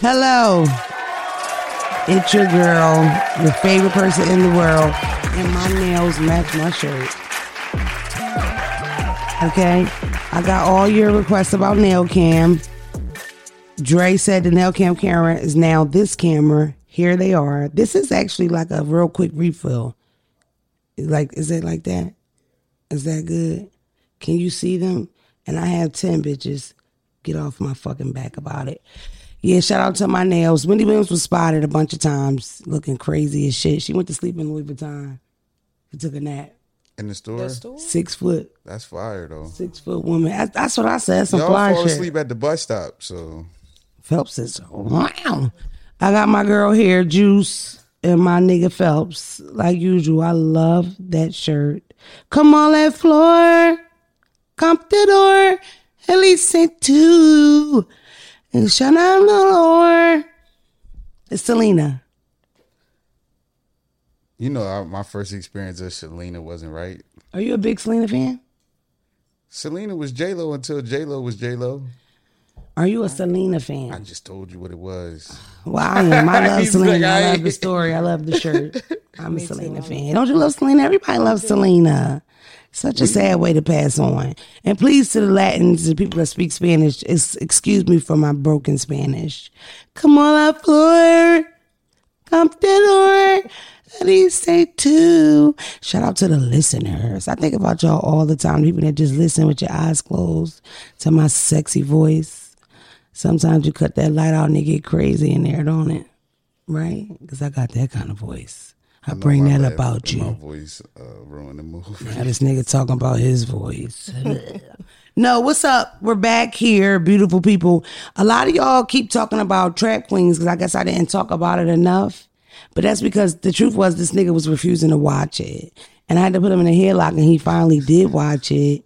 Hello. It's your girl, your favorite person in the world, and my nails match my shirt. Okay? I got all your requests about nail cam. Dre said the nail cam camera is now this camera. Here they are. This is actually like a real quick refill. Like, is it like that? Is that good? Can you see them? And I have 10 bitches. Get off my fucking back about it. Yeah, shout out to my nails. Wendy Williams was spotted a bunch of times looking crazy as shit. She went to sleep in Louis Vuitton. She took a nap. In the store? Six foot, That's fire though. six foot woman. That's, that's what I said. Some Y'all fly fall shit. asleep at the bus stop, so Phelps is wow. I got my girl here, Juice, and my nigga Phelps. Like usual, I love that shirt. Come on that floor. Come to the door. At least say two. And shut out the door. It's Selena. you know I, my first experience of Selena wasn't right. Are you a big Selena fan? Selena was J Lo until J Lo was J Lo. Are you a Selena fan? I just told you what it was. Well, I am. I love Selena. like, I I love the story. I love the shirt. I'm a Selena fan. Don't you love Selena? Everybody loves Selena. Such a sad way to pass on. And please to the Latins, the people that speak Spanish, excuse me for my broken Spanish. Come on la. Come to door. At least say two. Shout out to the listeners. I think about y'all all the time. People that just listen with your eyes closed to my sexy voice. Sometimes you cut that light out and it get crazy in there, don't it? Right? Because I got that kind of voice. I, bring that about you. My voice uh, ruined the movie. Now this nigga talking about his voice. no, what's up? We're back here, beautiful people. A lot of y'all keep talking about trap queens because I guess I didn't talk about it enough. But that's because the truth was this nigga was refusing to watch it. And I had to put him in a headlock and he finally did watch it.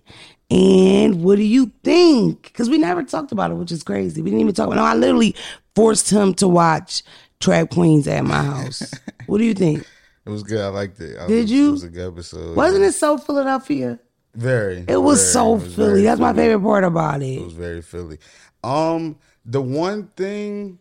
And what do you think? Because we never talked about it, which is crazy. We didn't even talk about it. No, I literally forced him to watch Trap Queens at my house. what do you think? It was good. I liked it. I Did was- you? It was a good episode. Wasn't it so Philadelphia? Very. It was very- so it was Philly. That's my favorite part about It it. was very Philly. Um, the one thing,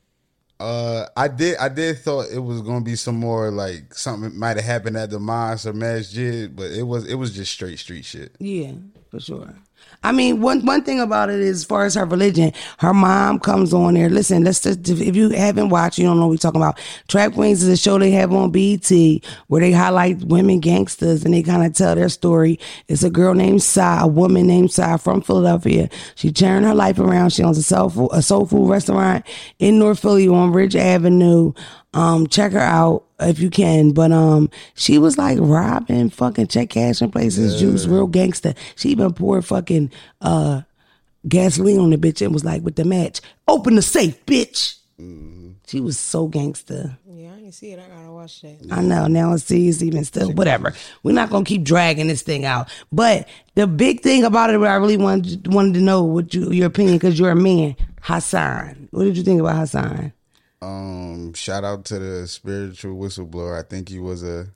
uh, I did, I did thought it was gonna be some more like something might have happened at the mosque or masjid, but it was, it was just straight street shit. Yeah, for sure. I mean, one one thing about it is, as far as her religion, her mom comes on there. Listen, let's just if you haven't watched, you don't know what we're talking about. Trap Queens is a show they have on BT where they highlight women gangsters and they kind of tell their story. It's a girl named Sai, a woman named Sai from Philadelphia. She turned her life around. She owns a soul food, a soul food restaurant in North Philly on Ridge Avenue. Um, check her out if you can. But um, she was like robbing, fucking check cashing places, juice, real gangster. She even poured fucking uh gasoline on the bitch and was like with the match, open the safe, bitch. She was so gangster. Yeah, I didn't see it. I gotta watch that. I know now it's it's even still whatever. We're not gonna keep dragging this thing out. But the big thing about it, what I really wanted wanted to know what you, your opinion because you're a man, Hassan. What did you think about Hassan? Um, shout out to the spiritual whistleblower. I think he was a,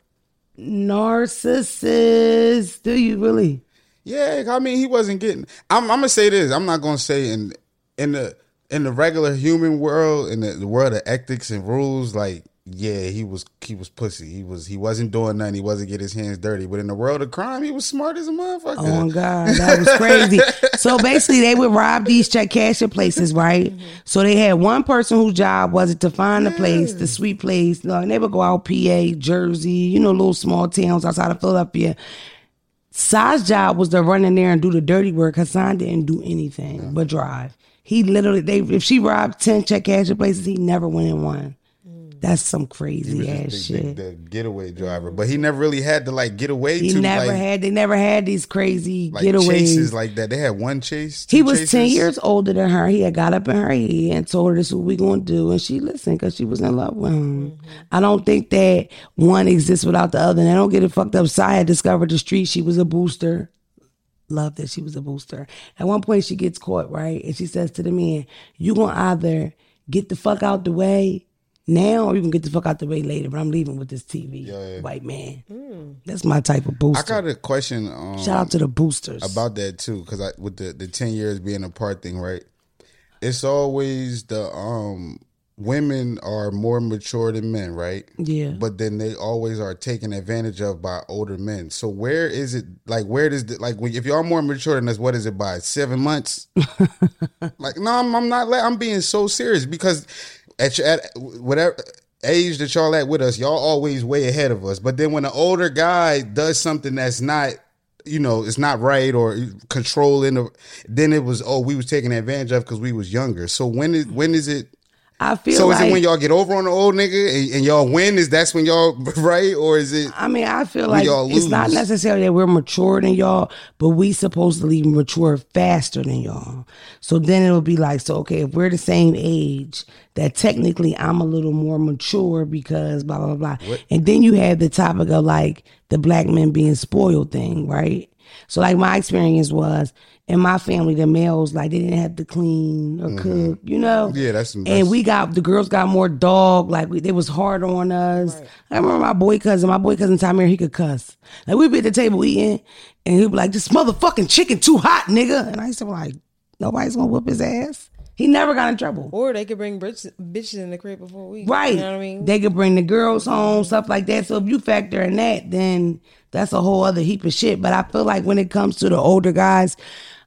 Narcissist. Do you really? yeah. I mean, he wasn't getting. I'm, I'm gonna say this. I'm not gonna say in in the in the regular human world, in the, the world of ethics and rules, like yeah, he was he was pussy. He was he wasn't doing nothing. He wasn't getting his hands dirty. But in the world of crime, he was smart as a motherfucker. Oh my God, that was crazy. so basically, they would rob these check cashing places, right? Mm-hmm. So they had one person whose job was it to find the place, the sweet place. No, and they would go out PA, Jersey, you know, little small towns outside of Philadelphia. Sai's job was to run in there and do the dirty work. Hassan didn't do anything but drive. He literally, they if she robbed ten check cashing places, he never went in one. That's some He crazy was ass the, shit. the, the getaway driver, but he never really had to like get away. he to, never like, had. They never had these crazy like getaways. chases like that. They had one chase. He two was 10 years older than her. He had got up in her head and told her this is what we going to do. And she listened because she was in love with him. Mm-hmm. I don't think that one exists without the other. And I don't get it fucked up. Sai had discovered the street. She was a booster. Love that she was a booster. At one point, she gets caught, right? And she says to the man, You going to either get the fuck out the way now or you can get the fuck out the way later. But I'm leaving with this TV, Yeah, yeah. white man. That's my type of booster. I got a question. Um, Shout out to the boosters. about that too, because I with the the ten years being apart thing, right? It's always the um women are more mature than men, right? Yeah. But then they always are taken advantage of by older men. So where is it? Like where does the, like if y'all more mature than us, what is it by seven months? like no, I'm, I'm not. la- I'm being so serious because at your, at whatever age that y'all at with us, y'all always way ahead of us. But then when an older guy does something that's not you know it's not right or controlling then it was oh we was taking advantage of because we was younger so when is when is it I feel so like is it when y'all get over on the old nigga and, and y'all win? Is that's when y'all right or is it? I mean, I feel like y'all it's not necessarily that we're mature than y'all, but we supposedly mature faster than y'all. So then it'll be like, so okay, if we're the same age, that technically I'm a little more mature because blah blah blah. And then you have the topic of like the black men being spoiled thing, right? So like my experience was in my family, the males like they didn't have to clean or cook, you know. Mm-hmm. Yeah, that's- and we got the girls got more dog. Like we, they was hard on us. I remember my boy cousin. My boy cousin Tamir, he could cuss. Like we'd be at the table eating, and he'd be like, "This motherfucking chicken too hot, nigga." And I used to be like, "Nobody's gonna whoop his ass." He never got in trouble. Or they could bring bitches, bitches in the crib before we. Right. You know what I mean? They could bring the girls home, stuff like that. So if you factor in that, then that's a whole other heap of shit. But I feel like when it comes to the older guys,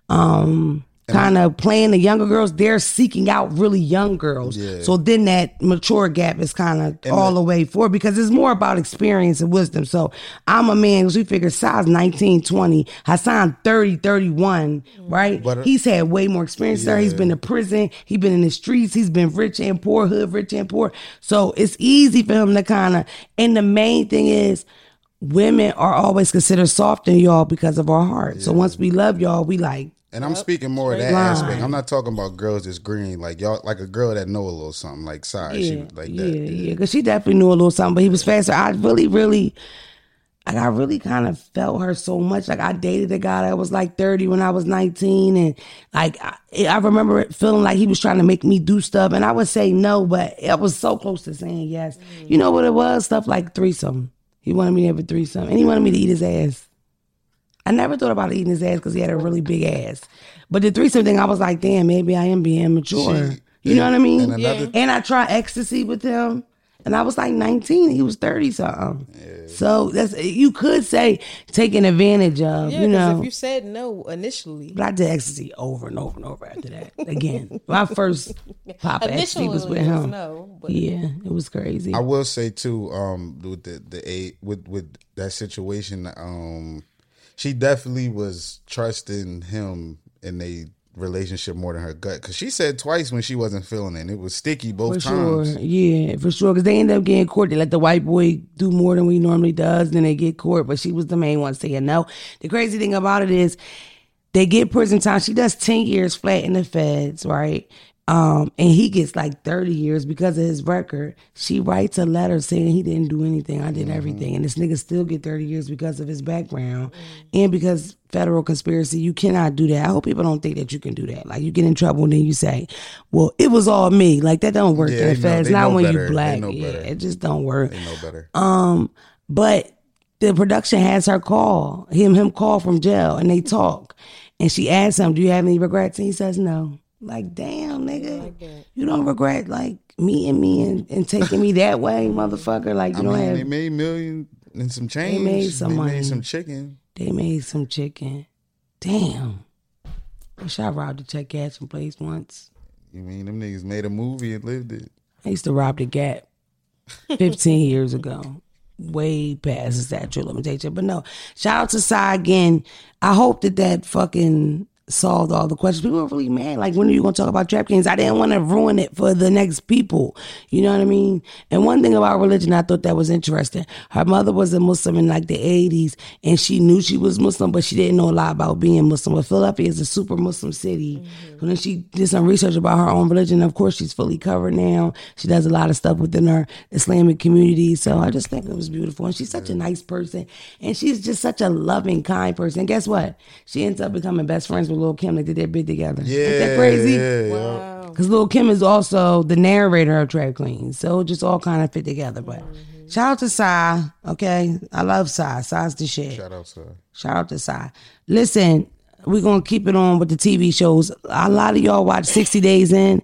um, kind of playing the younger girls, they're seeking out really young girls. So then that mature gap is kind of all the, way forward because it's more about experience and wisdom. So I'm a man because we figure Sai's 19, 20, Hassan 30, 31, right? But, uh, He's had way more experience there. He's been to prison. He's been in the streets. He's been rich and poor, hood, rich and poor. So it's easy for him to kind of, and the main thing is, women are always considered soft in y'all because of our heart. So once we love y'all, we like, And I'm speaking more of that Line. aspect. I'm not talking about girls that's green, like y'all, like a girl that know a little something, like size, she yeah, like yeah, that. yeah. Because she definitely knew a little something, but he was faster. I really, really, like, I really kind of felt her so much. Like, I dated a guy that was like 30 when I was 19. And, like, I, I remember it feeling like he was trying to make me do stuff. And I would say no, but I was so close to saying yes. You know what it was? Stuff like threesome. He wanted me to have a threesome. And he wanted me to eat his ass. I never thought about eating his ass because he had a really big ass. But the threesome thing, I was like, damn, maybe I am being mature. She- you know what I mean? and another- And I tried ecstasy with him, and I was like 19. He was 30 something. So that's you could say taking advantage of, Yeah, you know. if you said no initially, but I did ecstasy over and over and over after that. Again, my first pop of ecstasy initially was it with was him. no, but Yeah, it was crazy. I will say too, um, with the the eight with with that situation, um, she definitely was trusting him and a relationship more than her gut because she said twice when she wasn't feeling it. It was sticky both For sure, times. yeah, for sure. Because they end up getting court. They let the white boy do more than we normally does, then they get court. But she was the main one saying no. The crazy thing about it is, they get prison time. She does ten years flat in the feds, right? Um, and he gets like thirty years because of his record. She writes a letter saying he didn't do anything. I did everything, and this nigga still get thirty years because of his background and because federal conspiracy. You cannot do that. I hope people don't think that you can do that. Like you get in trouble and then you say, "Well, it was all me." Like that don't work Yeah, know- feds. Not when better. you black. Yeah, it just don't work. They know better. Um, but the production has her call him him call from jail and they talk, and she asks him, "Do you have any regrets?" And he says, "No." Like, damn, nigga, you don't regret like meeting me and, and taking me that way, motherfucker. Like you I don't mean, have. they made million and some change. They made some They money. made some chicken. They made some chicken. Damn. Wish I robbed a check cashing place once. You mean them niggas made a movie and lived it? I used to rob the Gap 15 years ago. Way past the statute of limitation. But no, shout out to Sai again. I hope that that fucking solved all the questions. People were really mad. Like, when are you going to talk about trap games? I didn't want to ruin it for the next people. You know what I mean? And one thing about religion, I thought that was interesting. Her mother was a Muslim in like the 80s, and she knew she was Muslim, but she didn't know a lot about being Muslim. But Philadelphia is a super Muslim city. Mm-hmm. So then she did some research about her own religion. Of course, she's fully covered now. She does a lot of stuff within her Islamic community. So I just think it was beautiful. And she's such a nice person. And she's just such a loving, kind person. And guess what? She ends up becoming best friends with Lil Kim. They did their bid together. Yeah, Ain't that crazy? Yeah, yeah. wow. Because Lil Kim is also the narrator of Trap Queens. So it just all kind of fit together. But mm-hmm. shout out to Sai. Okay. I love Sai. Sai's the shit. Shout out to her. Shout out to Sai. Listen, we're gonna keep it on with the TV shows. A lot of y'all watch 60 Days In.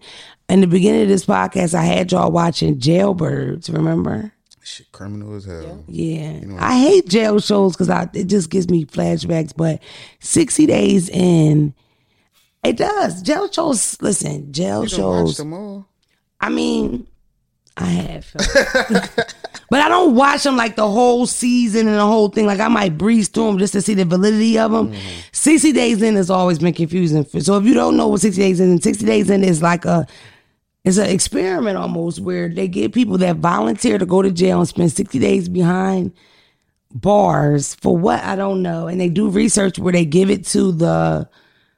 in the beginning of this podcast, I had y'all watching Jailbirds. Remember? Shit, criminal as hell. Yeah, I hate jail shows because I it just gives me flashbacks. But sixty days in, it does. Jail shows. Listen, jail You don't watch shows. them all. I mean, I have, but I don't watch them like the whole season and the whole thing. Like I might breeze through them just to see the validity of them. Mm-hmm. Sixty days in has always been confusing. So if you don't know what sixty days in, sixty days in is like a it's an experiment almost where they get people that volunteer to go to jail and spend 60 days behind bars for what I don't know. And they do research where they give it to the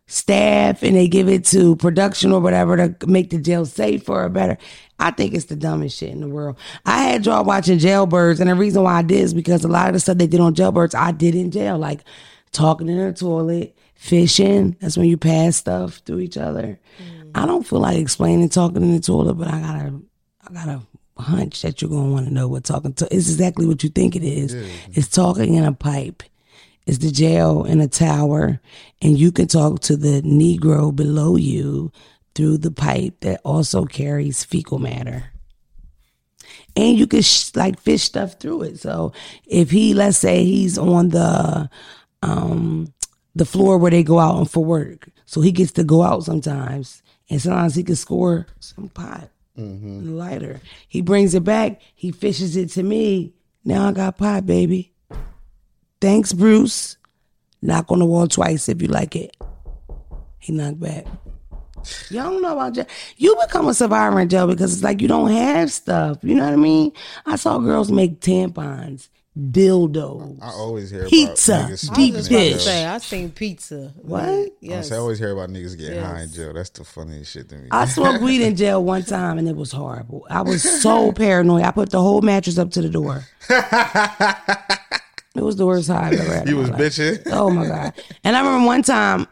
staff and they give it to production or whatever to make the jail safer or better. I think it's the dumbest shit in the world. I had y'all watching Jailbirds, and the reason why I did is because a lot of the stuff they did on Jailbirds, I did in jail, like talking in the toilet, fishing. That's when you pass stuff to each other. Mm. I don't feel like explaining talking in the toilet, but I gotta, I gotta hunch that you're gonna want to know what talking to. It's exactly what you think it is. It's talking in a pipe. It's the jail in a tower, and you can talk to the Negro below you through the pipe that also carries fecal matter. And you can sh- like fish stuff through it. So if he, let's say, he's on the um the floor where they go out and for work, so he gets to go out sometimes, and sometimes he can score some pot mm-hmm. the lighter. He brings it back. He fishes it to me. Now I got pot, baby. Thanks, Bruce. Knock on the wall twice if you like it. He knocked back. Y'all don't know about jail. You become a survivor in jail because it's like you don't have stuff. You know what I mean? I saw girls make tampons, dildos. I always hear Pizza. about niggas Deep I smoking was just in about to jail. dish. say, I seen pizza. What? I Yes. say, I always hear about niggas getting high in jail. That's the funniest shit to me. I smoked weed in jail one time and it was horrible. I was so paranoid. I put the whole mattress up to the door. It was the worst high I've ever had. in you was life. bitching. Oh my god! And I remember one time,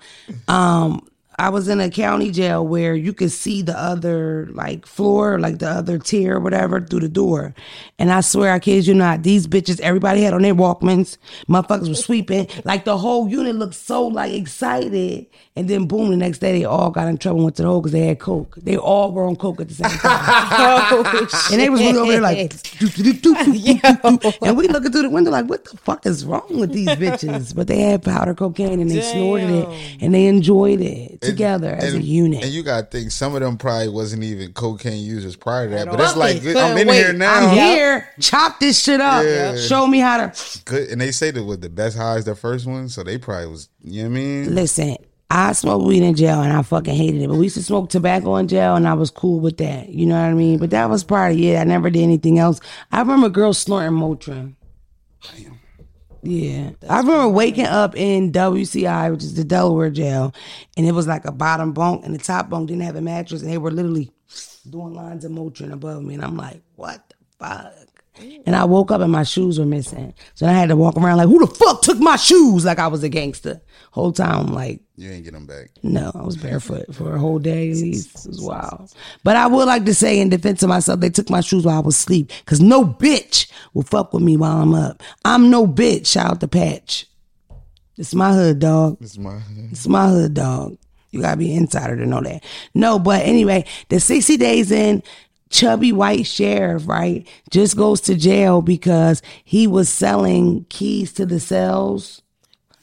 um, I was in a county jail where you could see the other like floor, like the other tier or whatever through the door. And I swear, I kid you not, these bitches, everybody had on their Walkmans. Motherfuckers were sweeping. Like the whole unit looked so like excited. And then boom, the next day they all got in trouble and went to the hole because they had coke. They all were on coke at the same time. Oh, And they was really over there like, doo, doo, doo. and we looking through the window like, what the fuck is wrong with these bitches? But they had powder cocaine and they snorted it and they enjoyed it together as a unit. And you gotta think some of them probably wasn't even cocaine users prior to that. But it's like Couldn't I'm in wait. here now. I'm here, chop this shit up, Yeah. show me how to. Good. And they say that was the best highs the first one, so they probably was. You know what I mean? Listen, I smoked weed in jail and I fucking hated it. But we used to smoke tobacco in jail and I was cool with that. You know what I mean? But that was part of it. I never did anything else. I remember girls snorting Motrin. Yeah. I remember waking up in WCI, which is the Delaware jail, and it was like a bottom bunk and the top bunk didn't have a mattress and they were literally doing lines of Motrin above me. And I'm like, what the fuck? And I woke up and my shoes were missing. So I had to walk around like, who the fuck took my shoes? Like I was a gangster. Whole time, I'm like, You ain't get them back. no, I was barefoot for a whole day at least. It was wild. But I would like to say in defense of myself, they took my shoes while I was asleep. Cause no bitch will fuck with me while I'm up. I'm no bitch. Shout out to Patch. It's my hood, dog. This is my. It's my hood, dog. You gotta be an insider to know that. No, but anyway, the 60 days in, chubby white sheriff, right, just goes to jail because he was selling keys to the cells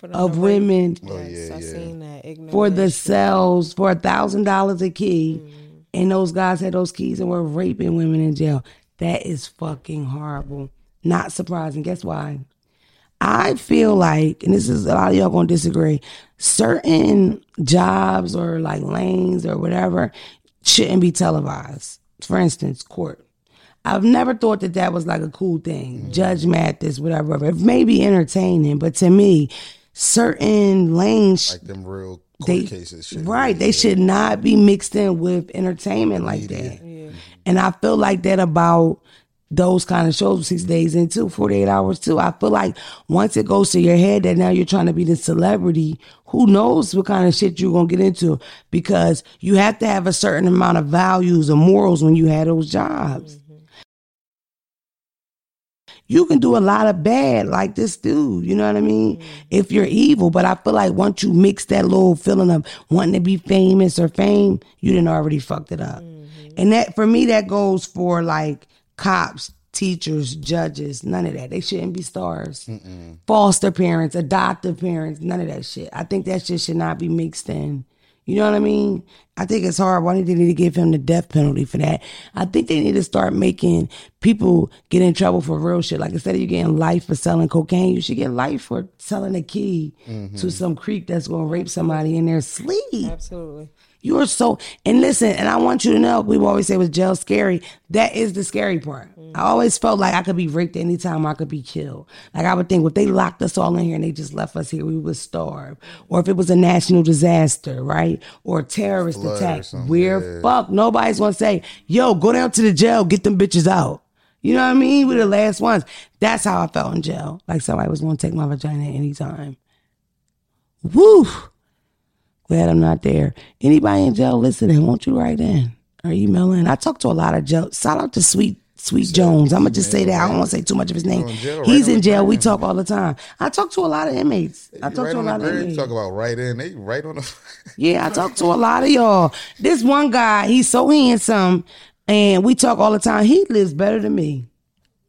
of number- women Oh, Yes, I seen that. For the cells for a thousand dollars a key, mm-hmm. and those guys had those keys and were raping women in jail. That is fucking horrible. Not surprising. Guess why? I feel like, and this is a lot of y'all gonna disagree, certain jobs or like lanes or whatever shouldn't be televised. For instance, court. I've never thought that that was like a cool thing. Mm. Judge Mathis, whatever. It may be entertaining, but to me, certain lanes Like them real court they cases. Shit. right they should not be mixed in with entertainment like that mm-hmm. and i feel like that about those kind of shows six days into 48 hours too i feel like once it goes to your head that now you're trying to be the celebrity who knows what kind of shit you're gonna get into because you have to have a certain amount of values and morals when you have those jobs mm-hmm. you can do a lot of bad like this dude. You know what I mean? Mm-hmm. If you're evil, but I feel like once you mix that little feeling of wanting to be famous or fame, you didn't already fucked it up. Mm-hmm. And that for me, that goes for like cops, teachers, judges, none of that. They shouldn't be stars. Foster parents, adoptive parents, none of that shit. I think that shit should not be mixed in. You know what I mean? I think it's hard. Why do they need to give him the death penalty for that? I think they need to start making people get in trouble for real shit. Like instead of you getting life for selling cocaine, you should get life for selling a key to mm-hmm. some creep that's gonna rape somebody in their sleep. Absolutely. You are so and listen, and I want you to know, we always say was jail scary. That is the scary part. Mm-hmm. I always felt like I could be raped anytime I could be killed. Like I would think if they locked us all in here and they just left us here, we would starve. Or if it was a national disaster, right? Or a terrorist Flood or attack. We're yeah. fucked. Nobody's gonna say, yo, go down to the jail, get them bitches out. You know what I mean? We're the last ones. That's how I felt in jail. Like somebody was gonna take my vagina anytime. Woo! Glad I'm not there. Anybody in jail listening, won't you write in or email in? I talk to a lot of jail. Shout out to Sweet Sweet Jones. I'm gonna just say that. I don't want to say too much of his name. in jail, He's in jail. We talk all the time. I talk to a lot of inmates. I talk right to a lot of inmates. talk about right in. They right on the. Yeah, I talk to a lot of y'all. This one guy, he's so handsome, and we talk all the time. He lives better than me.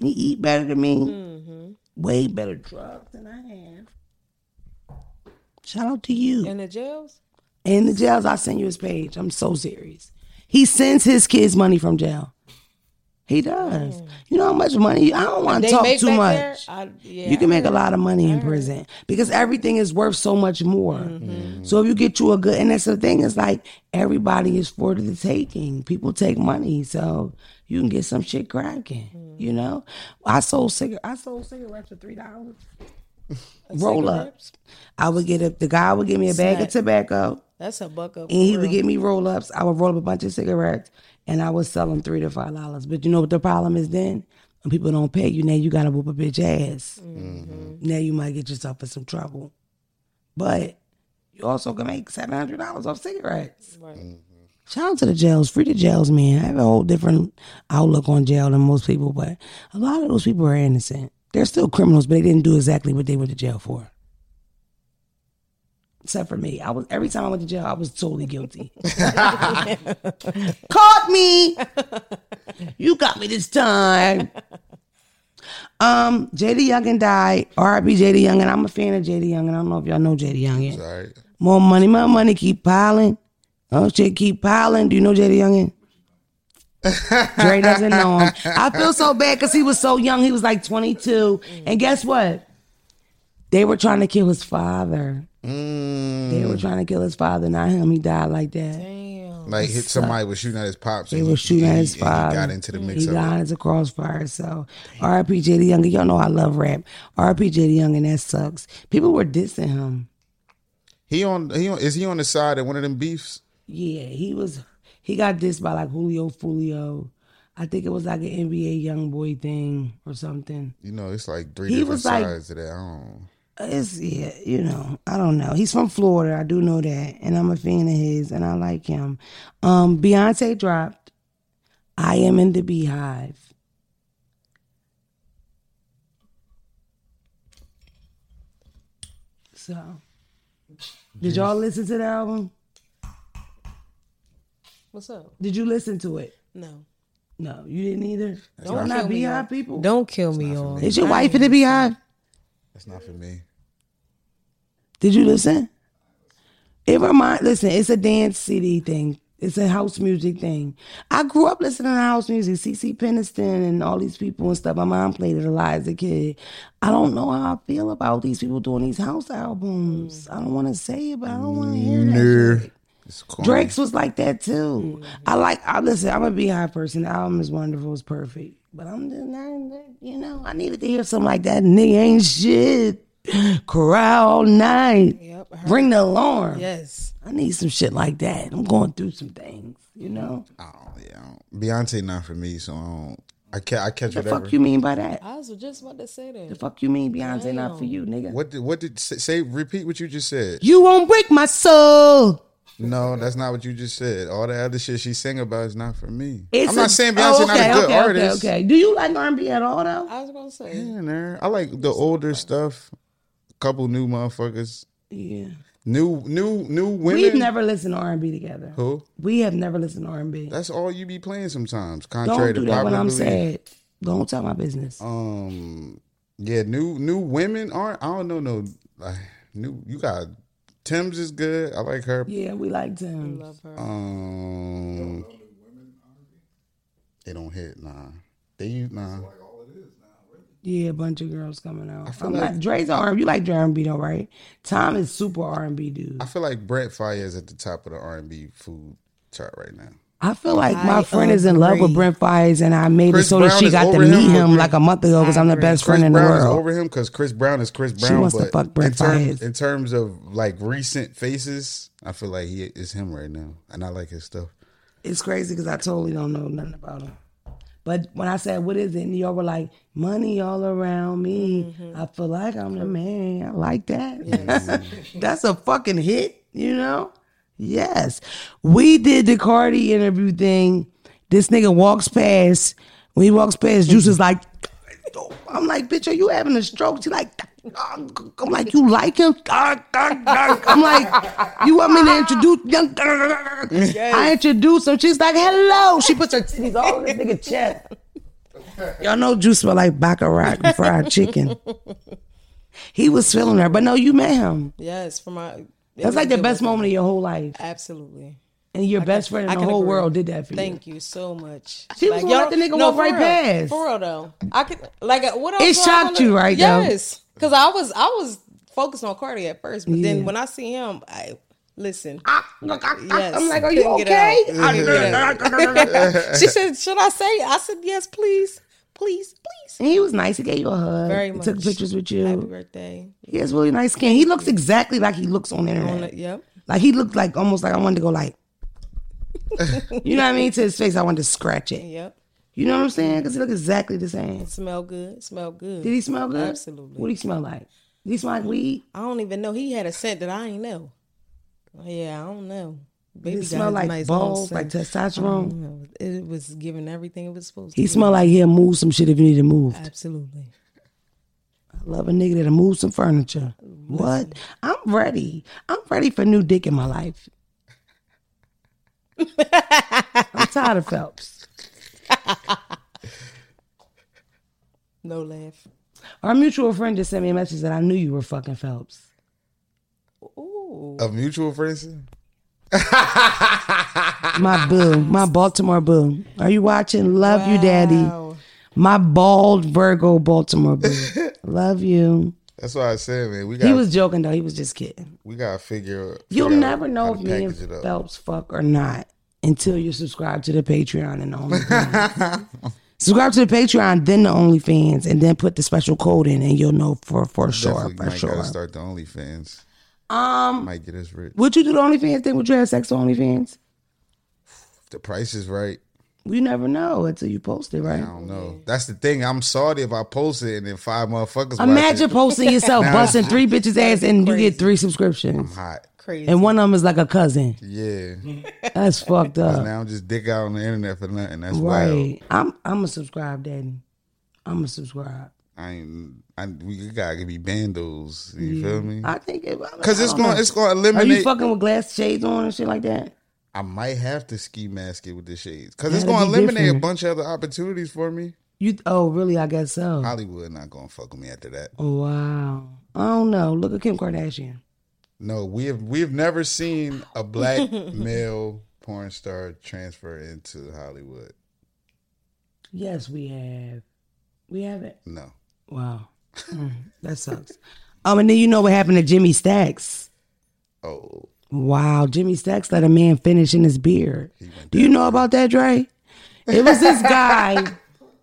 He eat better than me. Mm-hmm. Way better drugs than I have. Shout out to you. In the jails? In the jails, I send you his page. I'm so serious. He sends his kids money from jail. He does. You know how much money? I don't want to talk too much. there? I, yeah, You can make a lot of money in prison because everything is worth so much more. Mm-hmm. So if you get you a good, and that's the thing is like everybody is for the taking. People take money, so you can get some shit cracking. Mm-hmm. You know, I sold cigarette. I sold cigarettes for three dollars. Roll ups. I would get a. The guy would give me a bag of tobacco, That's a buck up. and he would give me roll ups. I would roll up a bunch of cigarettes, and I would sell them three to five dollars. But you know what the problem is then? When people don't pay you, now you gotta whoop a bitch ass. Mm-hmm. Now you might get yourself in some trouble. But you also can make seven hundred dollars off cigarettes. Right. Mm-hmm. Shout out to the jails, free the jails, man. I have a whole different outlook on jail than most people, but a lot of those people are innocent. They're still criminals, but they didn't do exactly what they went to jail for. Except for me, I was every time I went to jail, I was totally guilty. Caught me. You got me this time. Um, JD Youngin died. R.I.P. JD Youngin. I'm a fan of JD Youngin. I don't know if y'all know JD Youngin. Sorry. More money, more money keep piling. Oh shit, keep piling. Do you know JD Youngin? Dre doesn't know him. I feel so bad because he was so young. He was like 22. And guess what? They were trying to kill his father. Mm, They were trying to kill his father, not him. He died like that. Damn. like hit somebody was shooting at his pops. They and were shooting and at his and he father. got into the mix He of got it. into crossfire. So R.I.P. JD Youngin. Y'all know I love rap. R.I.P. JD Youngin. That sucks. People were dissing him. He on he on is he on the side of one of them beefs? Yeah, he was. He got dissed by like Julio Foolio. I think it was like an NBA YoungBoy thing or something. You know, it's like three He different was like- sides of that. I don't. It's yeah, you know, I don't know. He's from Florida, I do know that, and I'm a fan of his, and I like him. Um, Beyonce dropped "I Am in the BeyHive." So, did y'all listen to the album? What's up? Did you listen to it? No. No, you didn't either. Don't Y'all not kill me, BeyHive y'all. people. Don't kill me, y'all. Is your wife in the BeyHive? That's not for me. Did you listen? It remind listen, it's a dance city thing. It's a house music thing. I grew up listening to house music, CeCe Peniston and all these people and stuff. My mom played it a lot as a kid. I don't know how I feel about these people doing these house albums. I don't want to say it, but I don't want to hear that. No. shit. Drake's was like that too. Mm. I like. I listen. I'm a BeyHive person. The album is wonderful. It's perfect. But I'm just not. You know, I needed to hear something like that. Nigga ain't shit. Cry all night. Yep, I heard- Ring the alarm. Yes. I need some shit like that. I'm going through some things. You know. I don't, yeah, Beyonce not for me, so I don't. I catch I catch The whatever. fuck you mean by that? I was just about to say that. The that. fuck you mean Beyonce not for you, nigga? What did what did say, say? Repeat what you just said. You won't break my soul. No, that's not what you just said. All the other shit she sing about is not for me. It's I'm not a- saying Beyonce oh, not a good okay, artist. Okay, okay. Do you like R&B at all though? I was gonna say. Yeah, nah. I like the older stuff. A couple new motherfuckers. Yeah. New new new women. We've never listened to R and B together. Who? We have never listened to R and B. That's all you be playing sometimes. Contrary Don't do to that when I'm belief. sad. Don't tell my business. Um, yeah, new new women aren't. I don't know. No, like, new. You got Tim's is good. I like her. Yeah, we like them. Love her. Um, they don't hit. Nah, they use nah. Yeah, a bunch of girls coming out. feel I'm like- not Dre's R. You like Dre R and B though, right? Tom is super R and B dude. I feel like Brent Faiyaz is at the top of the R and B food chart right now. I feel like my I friend is in love with. Brent Faiyaz, and I made Chris it so that she got to meet him him like a month ago because I'm the best Chris friend in the Brown is world. over him because Chris Brown is Chris Brown. She wants to fuck Brent in, term- Faiyaz. in terms of like recent faces, I feel like he is him right now, and I like his stuff. It's crazy because I totally don't know nothing about him. But when I said, "What is it?" and y'all were like, "Money all around me," mm-hmm. I feel like I'm the man. I like that. That's a fucking hit, you know. Yes, we did the Cardi interview thing. This nigga walks past. When he walks past, Juice is like, I'm like, bitch, are you having a stroke? She's like, I'm like, you like him? I'm like, you want me to introduce young? I introduce him. She's like, hello. She puts her titties all in this nigga chest. Y'all know Juice smell like baccarat and fried chicken. He was feeling her, but no, you met him. Yes, for my. That's like the best moment of your whole life. Absolutely. and your best friend I in the whole agree. world did that for you. Thank you so much. She was gonna let the nigga walk right real. past. For real though, I could like uh, what else? It shocked you, right, though? Yes, because I was I was focused on Cardi at first, but Yeah. then when I see him, I listen. Ah, look, I, Yes, am like, are you okay? out. Couldn't get out. she said, "Should I say?" I said, "Yes, please, please, please." And he was nice. He gave you a hug. Very He much. took pictures with you. Happy you. birthday. He has really nice skin. He looks exactly like he looks on the internet. On it, yep. Like he looked like almost like I wanted to go like, you know what I mean? To his face, I wanted to scratch it. Yep. You know what I'm saying? Because he looked exactly the same. Smell good. Smell good. Did he smell good? Absolutely. What did he smell like? Did he smell like weed? I don't even know. He had a scent that I ain't know. Yeah, I don't know. Did Baby smell like nice balls, like testosterone? It was giving everything it was supposed He to. He smelled like he'll move some shit if you need to move. Absolutely. I love a nigga that'll move some furniture. What? I'm ready. I'm ready for new dick in my life. I'm tired of Phelps. No laugh. Our mutual friend just sent me a message that I knew you were fucking Phelps. Ooh. A mutual friend. My boo, my Baltimore boo. Are you watching? Love you, daddy. My bald Virgo Baltimore boo. Love you. That's why I said, man, we got He was joking though. He was just kidding. we gotta figure. You'll figure never know if to me and package it up. Phelps fuck or not until you subscribe to the Patreon and the OnlyFans. subscribe to the Patreon, then the OnlyFans, and then put the special code in, and you'll know for for sure, for might sure. gotta start the OnlyFans. Um, Might get us rich. would you do the OnlyFans thing? Would you have sex on OnlyFans? If the price is right. You never know until you post it, right? I don't know. That's the thing. I'm sorry if I post it and then five motherfuckers. watch Imagine it. posting yourself Now busting three bitches ass and you get three subscriptions. I'm hot. Crazy. And one of them is like a cousin. Yeah. That's fucked up. now I'm just dick out on the internet for nothing. That's wild. Right. I'm I'm a subscribe, daddy. I'm a subscribe. I ain't. I, we gotta give be bandos. You feel me? I think it Because it's I don't going. know. It's going to eliminate. Are you fucking with glass shades on and shit like that? I might have to ski mask it with the shades because it's going to be eliminate different. a bunch of other opportunities for me. You oh really? I guess so. Hollywood not going to fuck with me after that. Oh, wow. I don't know. Look at Kim Kardashian. No, we have we have never seen a black male porn star transfer into Hollywood. Yes, we have. We haven't. No. Wow. Mm, that sucks. Um, and then you know what happened to Jimmy Stacks? Oh, Wow, Jimmy Stacks let a man finish in his beard. Do you know about that, Dre? It was this guy.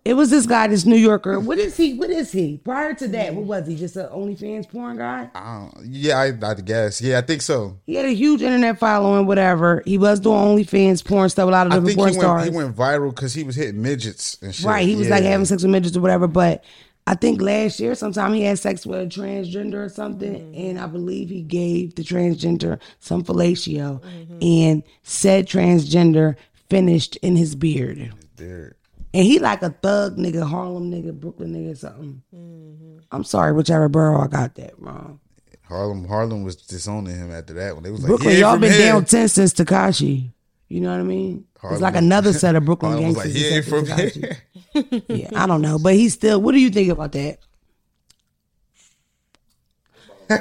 it was this guy, this New Yorker. What is he? What is he? Prior to that, what was he? Just an OnlyFans porn guy? I yeah, I, I guess. Yeah, I think so. He had a huge internet following, whatever. He was doing OnlyFans porn stuff, a lot of different porn he stars. he went viral because he was hitting midgets and shit. Right. He was like having sex with midgets or whatever. But I think last year, sometime he had sex with a transgender or something. Mm-hmm. And I believe he gave the transgender some fellatio. Mm-hmm. And said transgender finished in his beard. Dude. And he like a thug nigga, Harlem nigga, Brooklyn nigga, something. Mm-hmm. I'm sorry, whichever borough I got that wrong. Harlem Harlem was disowning him after that one. they was like, Brooklyn, "He ain't y'all been here." down ten since Tekashi. You know what I mean? It's like another set of Brooklyn gangsters. like, "He except from here." Yeah, I don't know, but he's still. What do you think about that?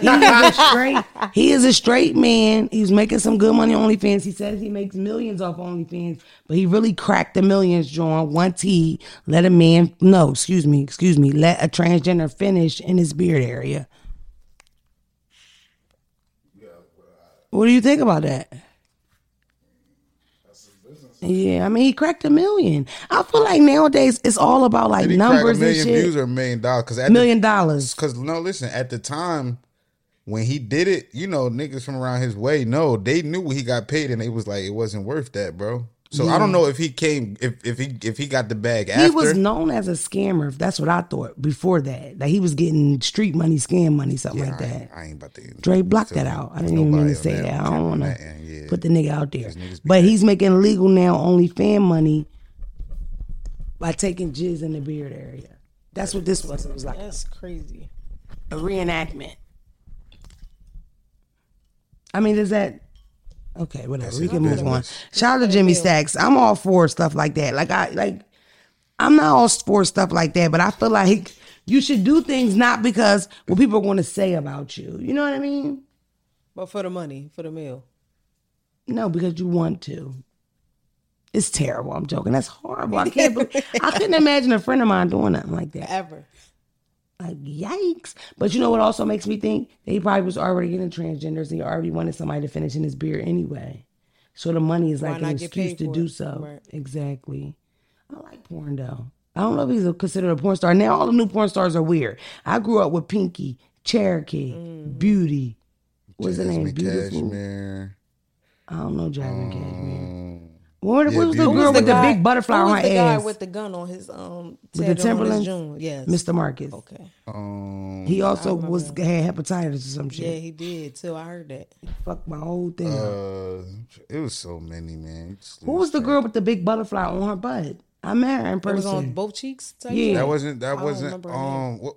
He is a straight. He is a straight man. He's making some good money on OnlyFans. He says he makes millions off OnlyFans, but he really cracked the millions, John. One T. Let a man. No, excuse me, excuse me. Let a transgender finish in his beard area. What do you think about that? Yeah, I mean, he cracked a million. I feel like nowadays it's all about like Did he crack a numbers and million shit. views or a million dollars? Because at million dollars. Because no, listen. At the time when he did it, you know, niggas from around his way, no, they knew he got paid, and they was like, it wasn't worth that, bro. So I don't know if he came, if if he if he got the bag after. He was known as a scammer. That's what I thought before that. That he was getting street money, scam money, something Yeah, like I that. ain't, I ain't about to. Dre blocked that out. I didn't even mean to say on that. I don't want to yeah. put the nigga out there. But bad. he's making legal now only fan money by taking jizz in the beard area. That's what this was. It was like That's crazy. a reenactment. I mean, is that okay? Whatever. we can move on. Shout out to Jimmy Stacks. I'm all for stuff like that. Like I like, I'm not all for stuff like that, but I feel like you should do things not because what people are going to say about you. You know what I mean? But for the money, for the meal. No, because you want to. It's terrible. I'm joking. That's horrible. I can't. believe, I couldn't imagine a friend of mine doing nothing like that. Ever. Like yikes! But you know what also makes me think that he probably was already getting transgenders and he already wanted somebody to finish in his beer anyway. So the money is like an excuse to do it? so. Right. Exactly. I like porn though. I don't know if he's a, considered a porn star. Now all the new porn stars are weird. I grew up with Pinky, Cherokee, Mm-hmm. Beauty. What's the name? Beautiful. Cashmere. I don't know Jasmine Cashmere. What, yeah, what was the Beauty. girl Who's with the, big butterfly on was her the guy ass? with the gun on his um With the tattoo on his Timberlands? Yes. Mr. Marcus. Okay. um, He also was had hepatitis or some shit. Yeah, he did too. I heard that. Fuck my whole thing. uh, it was so many, man. Who was the girl with the big butterfly on her butt? I met her in It was on person. both cheeks. Type Yeah. That wasn't. That don't wasn't. remember her Um, what?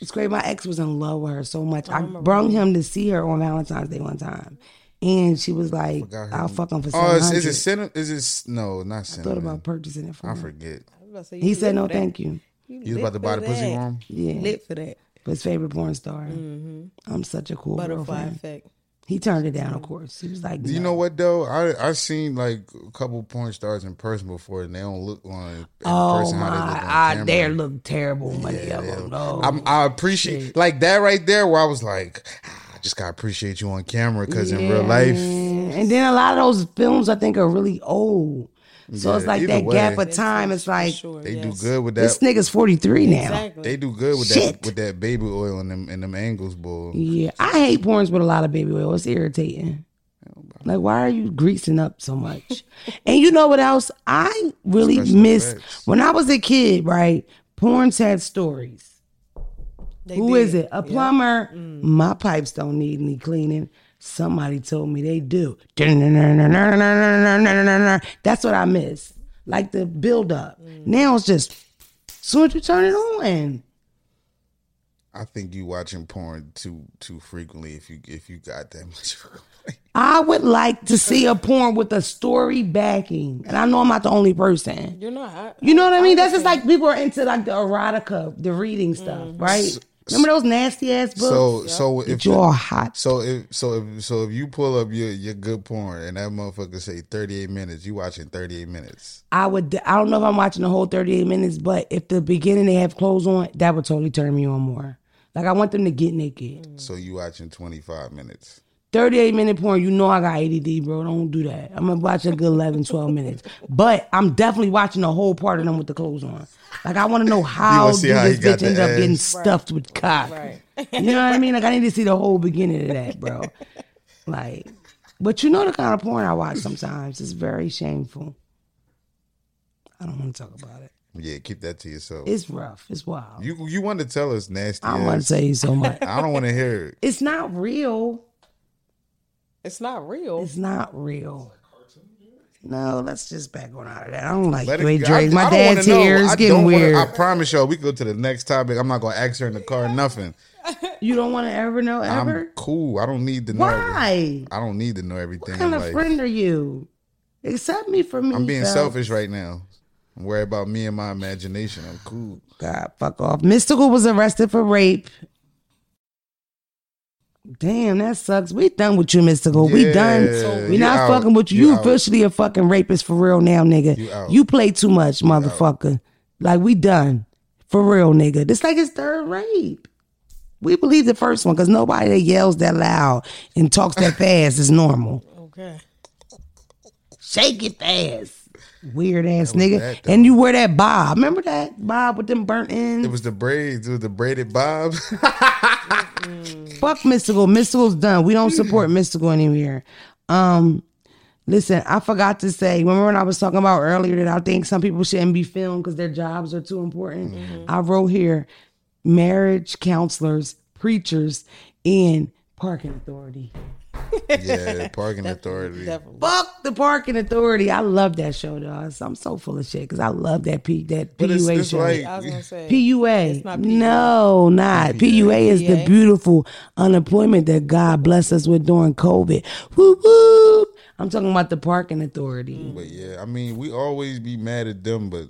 It's great. My ex was in love with her so much. I, brung him to see her on Valentine's Day one time, and she was like, "I'll name. fuck him for Oh, is, is it cinnamon? Is it no? Not cinnamon. Thought about purchasing it for I him. forget. I was about to say, He said no, that. thank you. You You was about to buy for the pussy that. for him. Yeah, Lit for that. for his favorite porn star. Mm-hmm. I'm such a cool Butterfly girlfriend. effect. He turned it down, of course. He was like, You know what though? I I seen like a couple porn stars in person before, and they don't look on in Oh person my, how they look on I, camera. they look terrible. Many of they them. No. I'm, I appreciate like that right there, where I was like, "Ah, I just gotta appreciate you on camera because in real life, And then a lot of those films I think are really old. So it's like that way. gap of time. It's like sure, they yes. do good with that. this nigga's 43 now. Exactly. They do good with Shit. that with that baby oil and them and them angles, boy. Yeah, I hate porns with a lot of baby oil. It's irritating. Like, why are you greasing up so much? and you know what else? I really Special miss effects. when I was a kid. Right, porns had stories. They Who did. is it? A plumber? Mm. My pipes don't need any cleaning. Somebody told me they do. That's what I miss. Like the build up. Mm. Now it's just soon as you turn it on. I think you watching porn too too frequently if you if you got that much. of a complaint. I would like to see a porn with a story backing. And I know I'm not the only person. You're not. I, You know what I mean? That's just like people are into like the erotica, the reading stuff, mm. right? Remember those nasty ass books? So so if Get you all hot. So if so if so if you pull up your your good porn and that motherfucker say thirty eight minutes, you watching thirty eight minutes. I would. I don't know if I'm watching the whole 38 minutes, but if the beginning they have clothes on, that would totally turn me on more. Like I want them to get naked. So you watching twenty five minutes. 38 minute porn, you know I got ADD, bro. Don't do that. I'm gonna watch a good 11, 12 minutes. But I'm definitely watching the whole part of them with the clothes on. Like I want to know how see do how this he bitch the end up getting ass. stuffed with cock. Right. You know what I mean? Like I need to see the whole beginning of that, bro. Like, but you know the kind of porn I watch sometimes. It's very shameful. I don't want to talk about it. Yeah, keep that to yourself. It's rough. It's wild. you you want to tell us nasty? I don't want to tell you so much. I don't want to hear it. It's not real. It's not real. It's not real. No, let's just back on out of that. I don't like Let you it- ain't I- Drake. I My don't dad's wanna here. It's I getting don't wanna- weird. I promise y'all, we go to the next topic. I'm not gonna ask her in the car. Nothing. you don't want to ever know ever? I'm cool. I don't need to know. Why? I don't need to know everything. What kind in of friend are you? Accept me for me. I'm being Phelps. selfish right now. I'm worried about me and my imagination. I'm cool. God, fuck off. Mystikal was arrested for rape. Damn, that sucks. We done with you, Mystikal. we Yeah, done. we not out. fucking with you. You You out. officially a fucking rapist for real now, nigga. You. You play too much, motherfucker. Like we done. For real, nigga. This like his third rape. We believe the first one because nobody that yells that loud and talks that fast is normal. Okay. Shake it fast. Weird ass nigga. and you wear that bob. Remember that bob with them burnt ends? It was the braids. It was the braided bobs. Fuck Mystikal. Mystikal's done. We don't support Mystikal anymore. Um, listen, I forgot to say. Remember when I was talking about earlier that I think some people shouldn't be filmed because their jobs are too important. I wrote here, marriage counselors, preachers, and parking authority. Yeah, parking authority. Definitely. Fuck the parking authority. I love that show, dog. I'm so full of shit because I love that P that But PUA it's show. like I was gonna say. PUA. Not PUA. No, not. PUA is the beautiful unemployment that God blessed us with during COVID. Woo woo. I'm talking about the parking authority. But yeah, I mean, we always be mad at them, but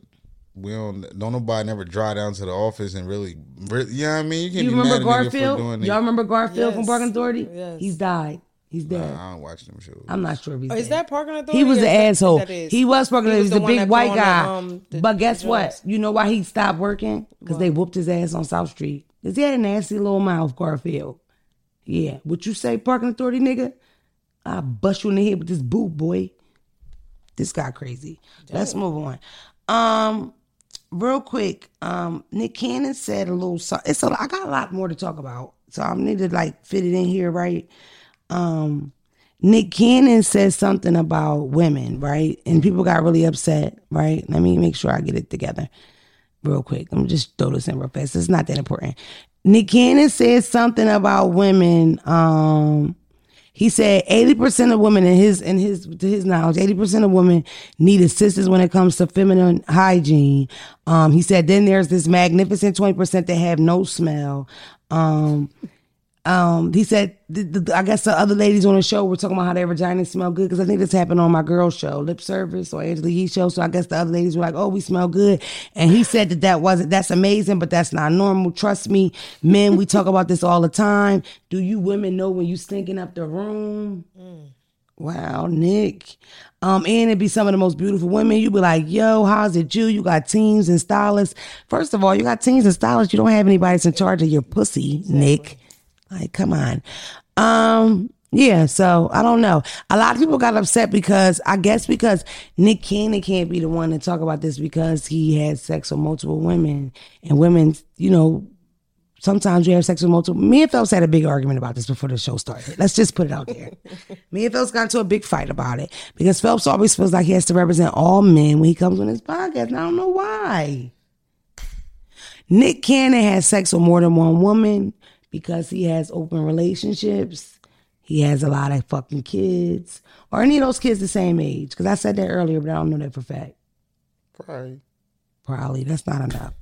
we don't. Don't nobody never drive down to the office and really, really you know what I mean? You can't You be remember mad at nigga for Garfield? doing Y'all remember Garfield from Parking Authority? Yes. He's died. He's dead. I don't watch them shows. I'm not sure if he's Oh, dead. is that parking authority? He was or the is that- asshole. He was parking. He He was was the, the big white guy. the, um, the- but guess what? You know why he stopped working? Because they whooped his ass on South Street. Cause he had a nasty little mouth, Garfield. Yeah. What you say, parking authority nigga? I bust you in the head with this boot, boy. This guy crazy. Let's move on. Um, real quick. Um, Nick Cannon said a little. so- It's a. I got a lot more to talk about, so I need to like fit it in here, right? Um. Nick Cannon said something about women, right? And people got really upset, right? Let me make sure I get it together real quick. Let me just throw this in real fast. It's not that important. Nick Cannon said something about women. Um, he said 80% of women in his in his to his knowledge, 80% of women need assistance when it comes to feminine hygiene. Um, he said then there's this magnificent 20% that have no smell. Um, um, he said, I guess the other ladies on the show were talking about how their vaginas smell good because I think this happened on my girl show, Lip Service or Angela Yee show. So I guess the other ladies were like, "Oh, we smell good," and he said that that wasn't that's amazing, but that's not normal. Trust me, men, we talk about this all the time. Do you women know when you stinking up the room? Wow, Nick. Um, and it'd be some of the most beautiful women. You'd be like, yo, how's it you? You got teams and stylists. First of all, you got teams and stylists. You don't have anybody that's in charge of your pussy, Nick. Like, come on. Um, yeah, so I don't know. A lot of people got upset because I guess because Nick Cannon can't be the one to talk about this because he had sex with multiple women and women, you know, sometimes you have sex with multiple. Me and Phelps had a big argument about this before the show started. Let's just put it out there. Me and Phelps got into a big fight about it because Phelps always feels like he has to represent all men when he comes on his podcast. And I don't know why. Nick Cannon has sex with more than one woman because he has open relationships. He has a lot of fucking kids. Or any of those kids the same age. Because I said that earlier, but I don't know that for a fact. Probably. Probably. That's not enough.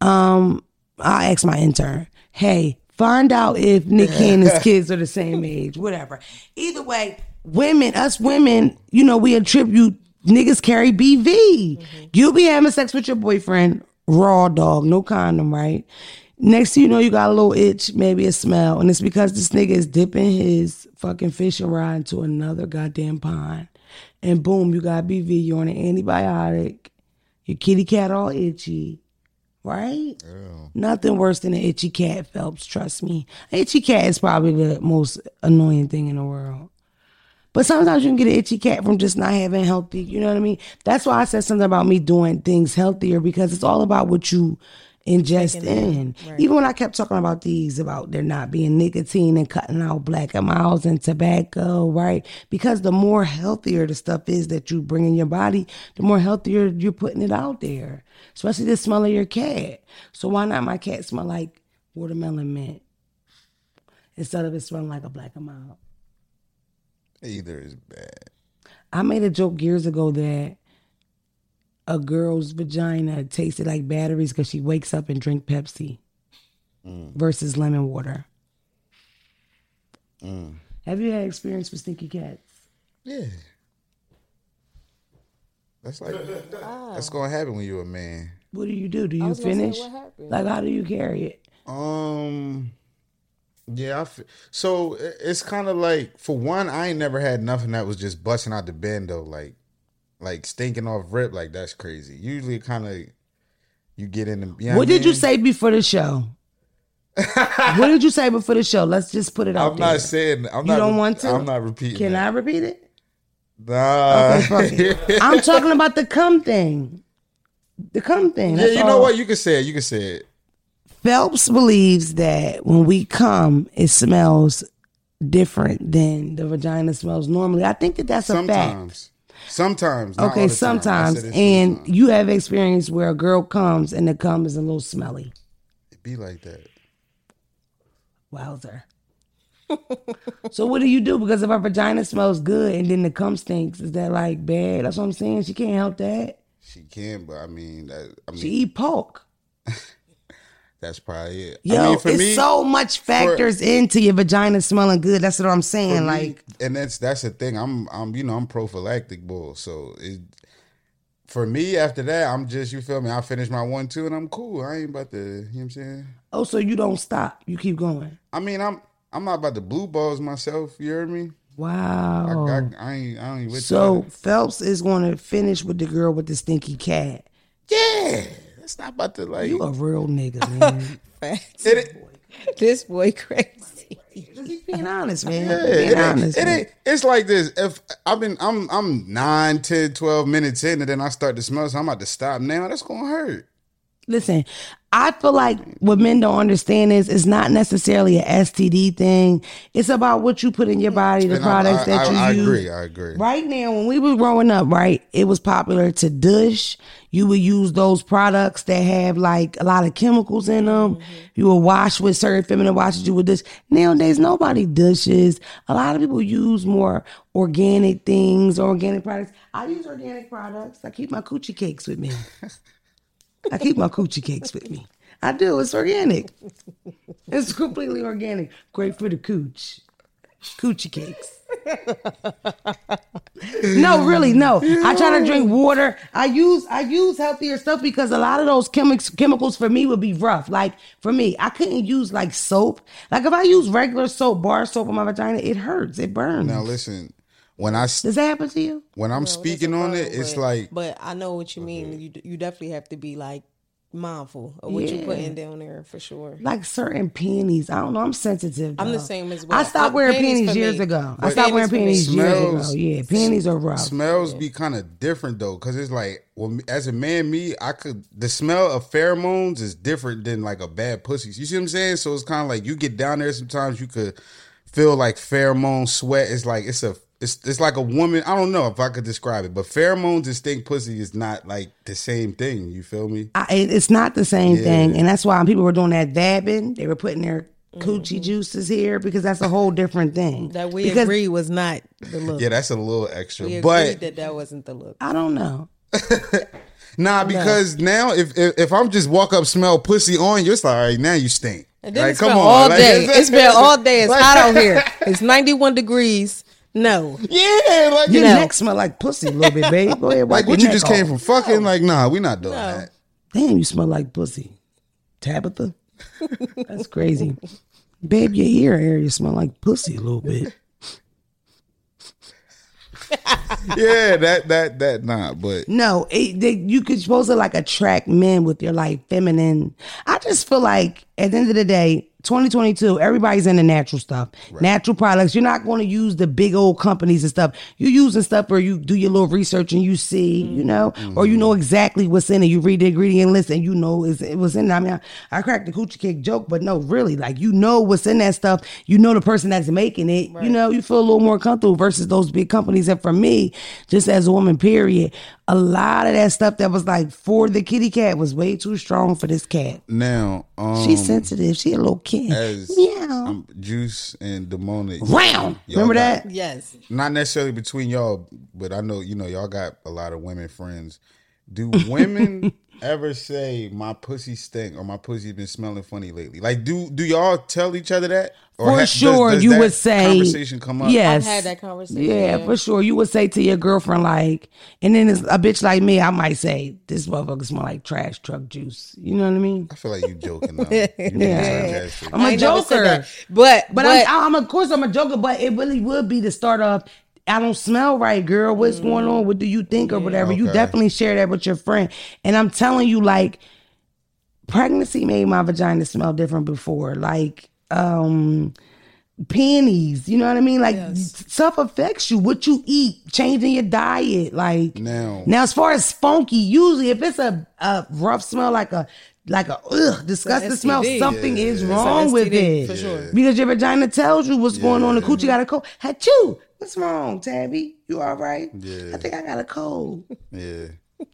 Um, I asked my intern, hey, find out if Nikki and his kids are the same age, whatever. Either way, women, us women, you know, we attribute niggas carry BV. You'll be having sex with your boyfriend, raw dog, no condom, right? Next thing you know, you got a little itch, maybe a smell, and it's because this nigga is dipping his fucking fishing rod into another goddamn pond. And boom, you got BV, you're on an antibiotic, your kitty cat all itchy, right? Nothing worse than an itchy cat, Phelps, trust me. An itchy cat is probably the most annoying thing in the world. But sometimes you can get an itchy cat from just not having healthy, you know what I mean? That's why I said something about me doing things healthier because it's all about what you ingest in. Even when I kept talking about these, about there not being nicotine and cutting out black and miles and tobacco, right? Because the more healthier the stuff is that you bring in your body, the more healthier you're putting it out there. Especially the smell of your cat. So why not my cat smell like watermelon mint instead of it smelling like a black and mild? Either is bad. I made a joke years ago that a girl's vagina tasted like batteries because she wakes up and drink Pepsi versus lemon water. Have you had experience with stinky cats? Yeah. That's like that's gonna happen when you're a man. What do you do? Do you was gonna say, finish? what happened? Like, how do you carry it? Um, yeah. I f- so it's kind of like for one, I ain't never had nothing that was just busting out the bend though, like like stinking off rip. Like that's crazy. Usually, kind of you get in the. You know What I did you mean? say before the show? what did you say before the show? Let's just put it out I'm there. not saying. I'm you not. don't want to? I'm not repeating. Can I repeat it? Nah. Okay. I'm talking about the cum thing. The cum thing. yeah, you know all. what? You can say it. You can say it. Phelps believes that when we come, it smells different than the vagina smells normally. I think that that's a fact. Sometimes. Sometimes. Okay, the sometimes. And sometimes. you have experience where a girl comes and the cum is a little smelly. it be like that. Wowzer. so what do you do? Because if her vagina smells good and then the cum stinks, is that like bad? That's what I'm saying. She can't help that. She can, but I mean, that, I mean, She eat pork. that's probably it. Yo, I mean, for it's me, so much factors into your vagina smelling good. That's what I'm saying. me, like, and that's that's the thing. I'm I'm you know I'm prophylactic bull. So it, for me, after that, I'm just you feel me. I finish my one two and I'm cool. I ain't about to. You know what I'm saying? oh, so you don't stop. You keep going. I mean, I'm I'm not about to blue balls myself. You heard me? I, Wow. I, I ain't I ain't with so that. Phelps is going to finish with the girl with the stinky cat. yeah, it's not about to like. You a real nigga, man. Facts. it, This boy crazy. He's being honest, man. Yeah, being it honest. it man. ain't, it's like this. If I've been, I'm, I'm nine, 10, 12 minutes in, and then I start to smell, so I'm about to stop now. That's gonna hurt. Listen, I feel like what men don't understand is it's not necessarily a STD thing. It's about what you put in your body, the And products I, that I, you I use. I agree. I agree. Right now, when we were growing up, right, it was popular to douche. You would use those products that have like a lot of chemicals in them. Mm-hmm. You would wash with certain feminine washes. You would dish. Nowadays, nobody douches. A lot of people use more organic things, organic products. I use organic products. I keep my coochie cakes with me. I keep my coochie cakes with me. I do. It's organic. It's completely organic. Great for the cooch. Coochie cakes. no, really, no. I try to drink water. I use I use healthier stuff because a lot of those chemics chemicals for me would be rough. Like for me, I couldn't use like soap. Like if I use regular soap, bar soap on my vagina, it hurts. It burns. Now listen, when I s- Does that happen to you? when I'm speaking on it, it's but, like but I know what you mean. You you definitely have to be like mindful of what Yeah. you're putting down there for sure. Like certain panties. I don't know. I'm sensitive. I'm the same as well. I stopped Uh, wearing panties panties years me. ago. I stopped wearing panties for me. panties years ago. Yeah, panties are rough. smells be kind of different though, because it's like well, as a man, me, I could the smell of pheromones is different than like a bad pussy. You see what I'm saying? So it's kind of like you get down there. Sometimes you could feel like pheromone sweat. It's like it's a it's it's like a woman. I don't know if I could describe it, but pheromones and stink pussy is not like the same thing. You feel me? I, it's not the same thing, and that's why people were doing that vabbing, they were putting their coochie mm-hmm. juices here because that's a whole different thing. That we because agree was not the look. Yeah, that's a little extra, we agreed but that that wasn't the look. I don't know. nah, because now if, if if I'm just walk up smell pussy on you, it's like all right, now you stink. And then like, it's been all day. it's been all day. It's hot out here. It's 91 degrees. No. Yeah, like Your know. neck smell like pussy a little bit, babe. Go ahead, wipe Like what you just neck came from fucking? Like, nah, we not doing No. that. Damn, you smell like pussy, Tabitha. That's crazy, babe. Your ear area smell like pussy a little bit. Yeah, that that that nah, but No, it, they, you could supposed to like attract men with your like feminine. I just feel like at the end of the day, 2022, everybody's into natural stuff, natural products. You're not going to use the big old companies and stuff. You're using stuff where you do your little research and you see, you know, or you know exactly what's in it. You read the ingredient list and you know it was in there. I mean, I, I cracked the coochie cake joke, but no, really, like you know what's in that stuff. You know the person that's making it. You know, you feel a little more comfortable versus those big companies. And for me, just as a woman, period, a lot of that stuff that was like for the kitty cat was way too strong for this cat. now um She's sensitive. She a little kid. As Meow. um, Juice and Damona. Round. y'all Remember got- that? Yes. Not necessarily between y'all, but I know you know y'all got a lot of women friends. Do women ever say my pussy stink or my pussy been smelling funny lately? Like, do do y'all tell each other that? For ha- sure, does you that would say conversation come up. Yes, I've had that conversation, Yeah, yeah. for sure. You would say to your girlfriend like, and then it's a bitch like me. I might say this motherfucker smell like trash truck juice. You know what I mean? I feel like you joking. Though. You being Yeah. I'm a I ain't never said joker. But But, but, I'm, I'm of course I'm a joker, but it really would be the start of I don't smell right, girl. What's going on? What do you think or whatever? You definitely share that with your friend. And I'm telling you, like, pregnancy made my vagina smell different before. Like, um, panties, you know what I mean? Like stuff affects you. What you eat, changing your diet. Like Now- now as far as funky, usually if it's a, a rough smell like a like a ugh, disgusting smell, something is It's a wrong with it. for sure. Because your vagina tells you what's going on. The coochie got a cold. Achoo! What's wrong, Tabby? You all right? Yeah. I think I got a cold. Yeah.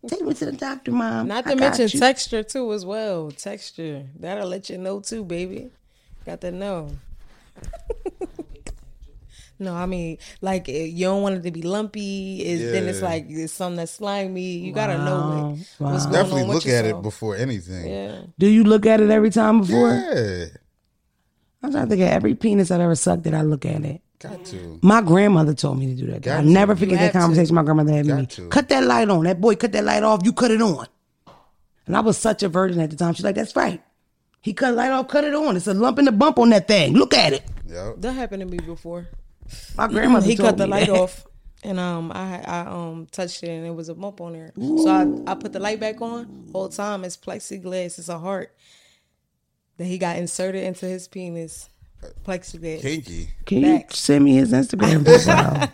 Take me to the doctor, mom. not to got mention you. texture too as well. Texture. That'll let you know too, baby. Got to know. no, I mean, like eh, you don't want it to be lumpy. Is then it's like it's something that's slimy. You gotta know Wow. what's going Definitely on with look at it before anything. Yeah. Do you look at it every time before? Yeah. I'm trying to think of every penis I've ever sucked that I look at it. Got to. My grandmother told me to do that. I'll never forget have that to. conversation my grandmother had with me. to. Cut that light on. That boy cut that light off. You cut it on. And I was such a virgin at the time. She's like, that's right. He cut the light off, cut it on. It's a lump in the bump on that thing. Look at it. Yep. That happened to me before. My grandmother he told cut the light that. off and um I I um touched it and it was a bump on there. So I, I put the light back on. Whole time it's plexiglass, it's a heart that he got inserted into his penis. Plexiglass. Kinky. Can Facts. you send me his Instagram profile?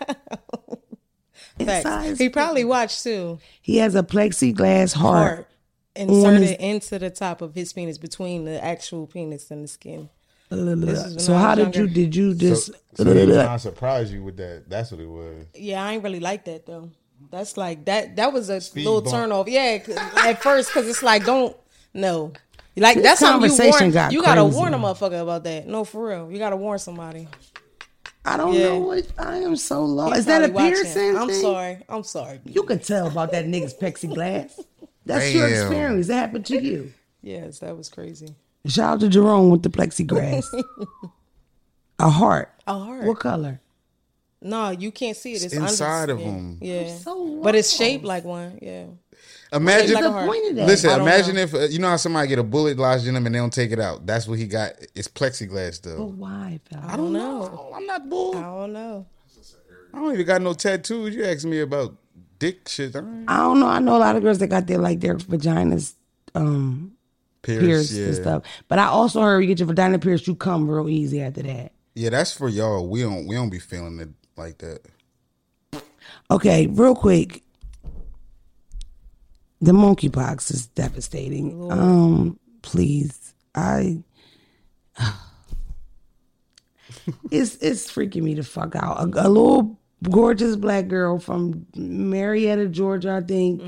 Facts. He probably watched too. he has a plexiglass heart. Heart inserted his- into the top of his penis between the actual penis and the skin. So how was did you did you just So, so they was surprise you with that. That's what it was. Yeah, I ain't really like that though. That's like that. That was a Speed little bump. turn off. Yeah, 'cause- at first because it's like don't no. Like This that's something you conversation warn. got you gotta crazy. warn a motherfucker about that. No, for real. You gotta warn somebody. I don't Yeah. know what I am so lost. He's Is that a probably watching. piercing? I'm thing? sorry. I'm sorry. You can tell about that nigga's plexiglass. That's your experience. That happened to you. Yes, that was crazy. Shout out to Jerome with the plexiglass. a heart. A heart. What color? No, you can't see it. It's, under the inside of skin. him. Yeah, so but it's shaped like one. Yeah. Imagine. Like The point of that. Listen, imagine know. if uh, you know how somebody get a bullet lodged in them and they don't take it out. That's what he got. It's plexiglass though. But though. why, fella? I don't know. I'm not bull. I don't know. I don't even got no tattoos. You asking me about dick shit? I ain't I don't know. I know a lot of girls that got their like their vaginas um pierced, pierced yeah. and stuff. But I also heard you get your vagina pierced, you come real easy after that. Yeah, that's for y'all. We don't. We don't be feeling it like that. Okay, real quick. The monkeypox is devastating. Um, please, I. it's it's freaking me the fuck out. A, a little gorgeous black girl from Marietta, Georgia, I think,